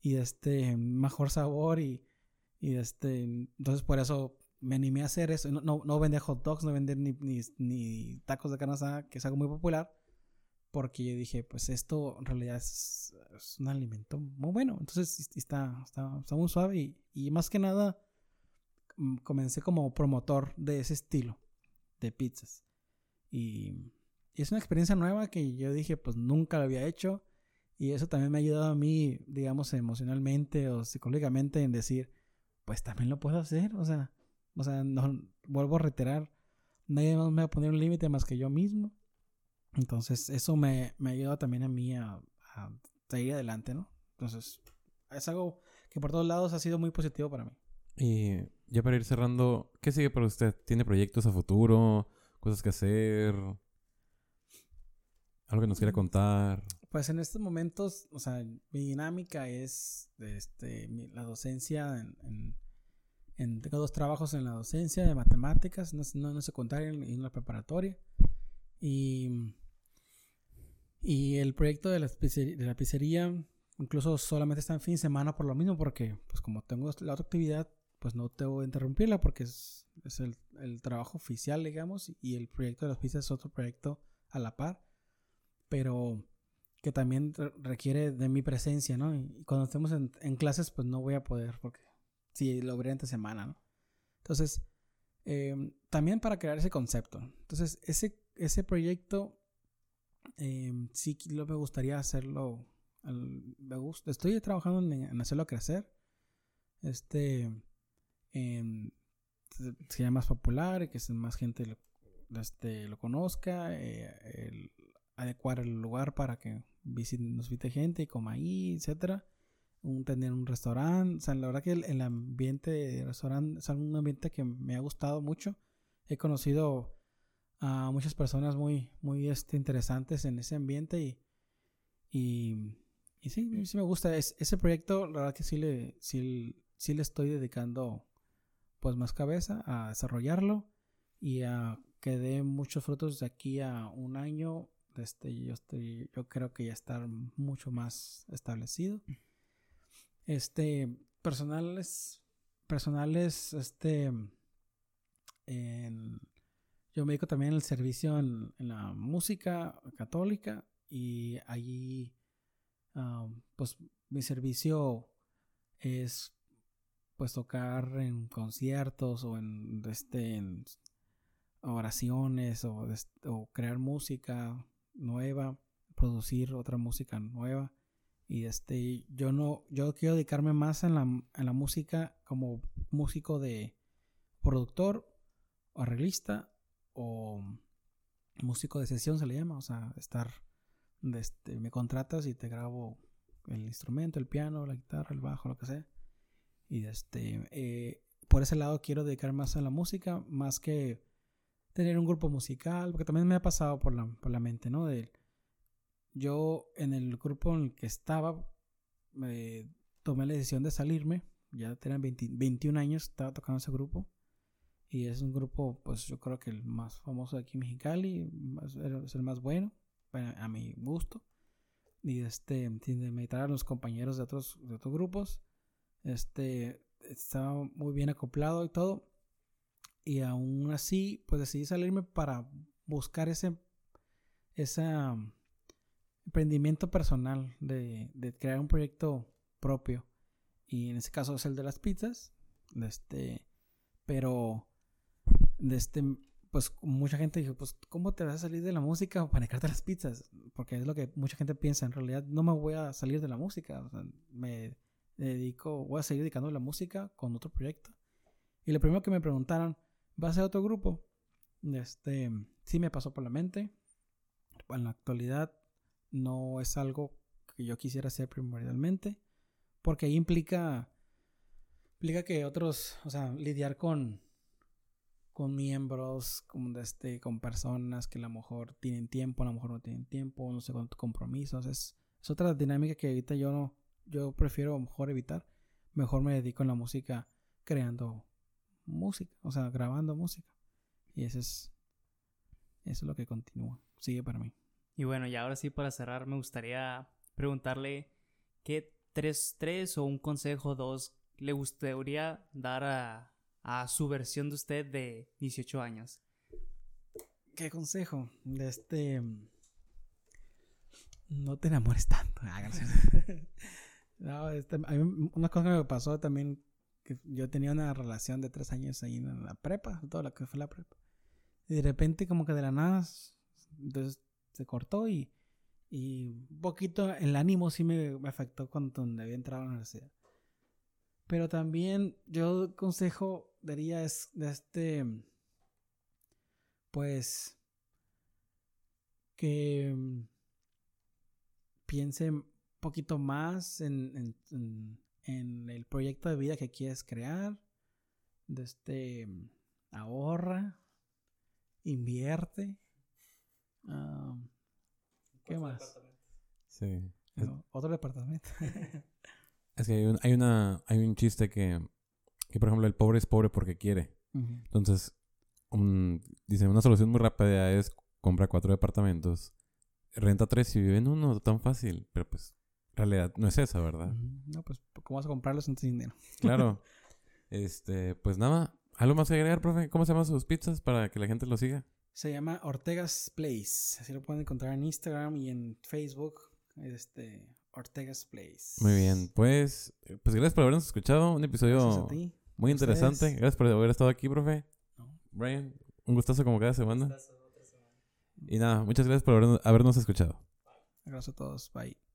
Speaker 2: Y este, mejor sabor y, y este, entonces por eso me animé a hacer eso. No, no, no vender hot dogs, no vender ni, ni, ni tacos de carne asada, que es algo muy popular, porque yo dije, pues esto en realidad es, un alimento muy bueno. Entonces está, está, está muy suave y, y más que nada comencé como promotor de ese estilo de pizzas. Y y es una experiencia nueva que yo dije, pues nunca lo había hecho. Y eso también me ha ayudado a mí, digamos, emocionalmente o psicológicamente en decir, pues también lo puedo hacer. O sea, o sea, no, vuelvo a reiterar, nadie más me va a poner un límite más que yo mismo. Entonces, eso me, me ayuda también a mí a, a seguir adelante, ¿no? Entonces, es algo que por todos lados ha sido muy positivo para mí.
Speaker 1: Y ya para ir cerrando, ¿qué sigue para usted? ¿Tiene proyectos a futuro? ¿Cosas que hacer? ¿Algo que nos quiera contar?
Speaker 2: Pues en estos momentos, o sea, mi dinámica es este, la docencia en, en, Tengo dos trabajos en la docencia de matemáticas, no, no, no secundaria y en la preparatoria. Y, y el proyecto de la, de la pizzería incluso solamente está en fin de semana por lo mismo, porque pues como tengo la otra actividad, pues no tengo que interrumpirla porque es, es el, el, trabajo oficial, digamos, y el proyecto de las pizzas es otro proyecto a la par, pero que también requiere de mi presencia, ¿no? Y cuando estemos en, en clases, pues no voy a poder, porque si lo veré entre semana, ¿no? Entonces, eh, también para crear ese concepto. Entonces, ese, ese proyecto eh, sí me gustaría hacerlo. me gusta, estoy trabajando en, hacerlo crecer. Este eh, sea más popular que más gente lo, este, conozca. Eh, adecuar el lugar para que visite, nos visite gente y coma ahí, etcétera tener un restaurante. O sea, la verdad que el, ambiente de restaurante es un ambiente que me ha gustado mucho. He conocido a muchas personas muy, muy este, interesantes en ese ambiente y, sí, sí me gusta. Es, ese proyecto, la verdad que sí le, sí le estoy dedicando pues más cabeza a desarrollarlo y a que dé muchos frutos de aquí a un año. Este, yo estoy, yo creo que ya estar mucho más establecido. Este, personales, personales, este, yo me dedico también al servicio en, la música católica y allí, pues, mi servicio es, pues, tocar en conciertos o en, este, en oraciones o, crear música nueva, producir otra música nueva. Y este, yo no, yo quiero dedicarme más en la, en la música como músico de productor o arreglista o músico de sesión se le llama, o sea, estar, este, me contratas y te grabo el instrumento, el piano, la guitarra, el bajo, lo que sea. Y este, eh, por ese lado quiero dedicar más a la música, más que tener un grupo musical, porque también me ha pasado por la, por la mente, ¿no? De, yo en el grupo en el que estaba, me tomé la decisión de salirme. Ya tenía 21 años, estaba tocando ese grupo. Y es un grupo, pues yo creo que el más famoso de aquí en Mexicali, es el más bueno, a mi gusto. Y este, sin meditar a los compañeros de otros, de otros grupos, este, estaba muy bien acoplado y todo. Y aún así, pues decidí salirme para buscar ese, esa, emprendimiento personal, de, crear un proyecto propio. Y en este caso es el de las pizzas. este, pero, de este, pues mucha gente dijo, pues, ¿cómo te vas a salir de la música para dedicarte a las pizzas? Porque es lo que mucha gente piensa. En realidad no me voy a salir de la música. me dedico, voy a seguir dedicando la música con otro proyecto. Y lo primero que me preguntaron, ¿va a ser otro grupo? Este, sí me pasó por la mente. En la actualidad no es algo que yo quisiera hacer primordialmente, porque ahí implica, implica que otros, o sea, lidiar con, con miembros, con, este, con personas que a lo mejor tienen tiempo, a lo mejor no tienen tiempo, no sé, con compromisos, es, es otra dinámica que ahorita yo no, yo prefiero mejor evitar, mejor me dedico a la música creando música, o sea, grabando música. Y eso es, eso es lo que continúa, sigue para mí.
Speaker 3: Y bueno, y ahora sí para cerrar me gustaría preguntarle qué tres, tres o un consejo, dos, le gustaría dar a, a su versión de usted de 18 años.
Speaker 2: ¿Qué consejo? De este... No te enamores tanto. Ah, no, este, una cosa que me pasó también, que yo tenía una relación de tres años ahí en la prepa, todo lo que fue la prepa. Y de repente como que de la nada, entonces se cortó y, y un poquito el ánimo sí me, afectó cuando había entrado a la universidad. Pero también yo consejo daría es de este, pues, que piense un poquito más en, en, el proyecto de vida que quieres crear. De este, ahorra, invierte Ah, ¿Qué más?
Speaker 1: Sí.
Speaker 2: otro departamento.
Speaker 1: es que hay un, hay, una, hay un chiste que, que, por ejemplo, el pobre es pobre porque quiere. Entonces, dice, una solución muy rápida es compra cuatro departamentos, renta tres y vive en uno, tan fácil. Pero pues, realidad no es esa, ¿verdad?
Speaker 2: No, pues, ¿cómo vas a comprarlos sin dinero?
Speaker 1: Claro. este, pues nada. ¿Algo más que agregar, profe? ¿Cómo se llaman sus pizzas para que la gente lo siga?
Speaker 2: Se llama Ortega's Place. Así lo pueden encontrar en Instagram y en Facebook. Este, Ortega's Place.
Speaker 1: Muy bien. Pues, pues gracias por habernos escuchado. Un episodio muy interesante.
Speaker 2: ustedes.
Speaker 1: Gracias por haber estado aquí, profe.
Speaker 2: No.
Speaker 1: Brian, un gustazo como cada semana.
Speaker 3: Hasta otra semana.
Speaker 1: Y nada, muchas gracias por habernos- habernos escuchado.
Speaker 2: Gracias a todos. Bye.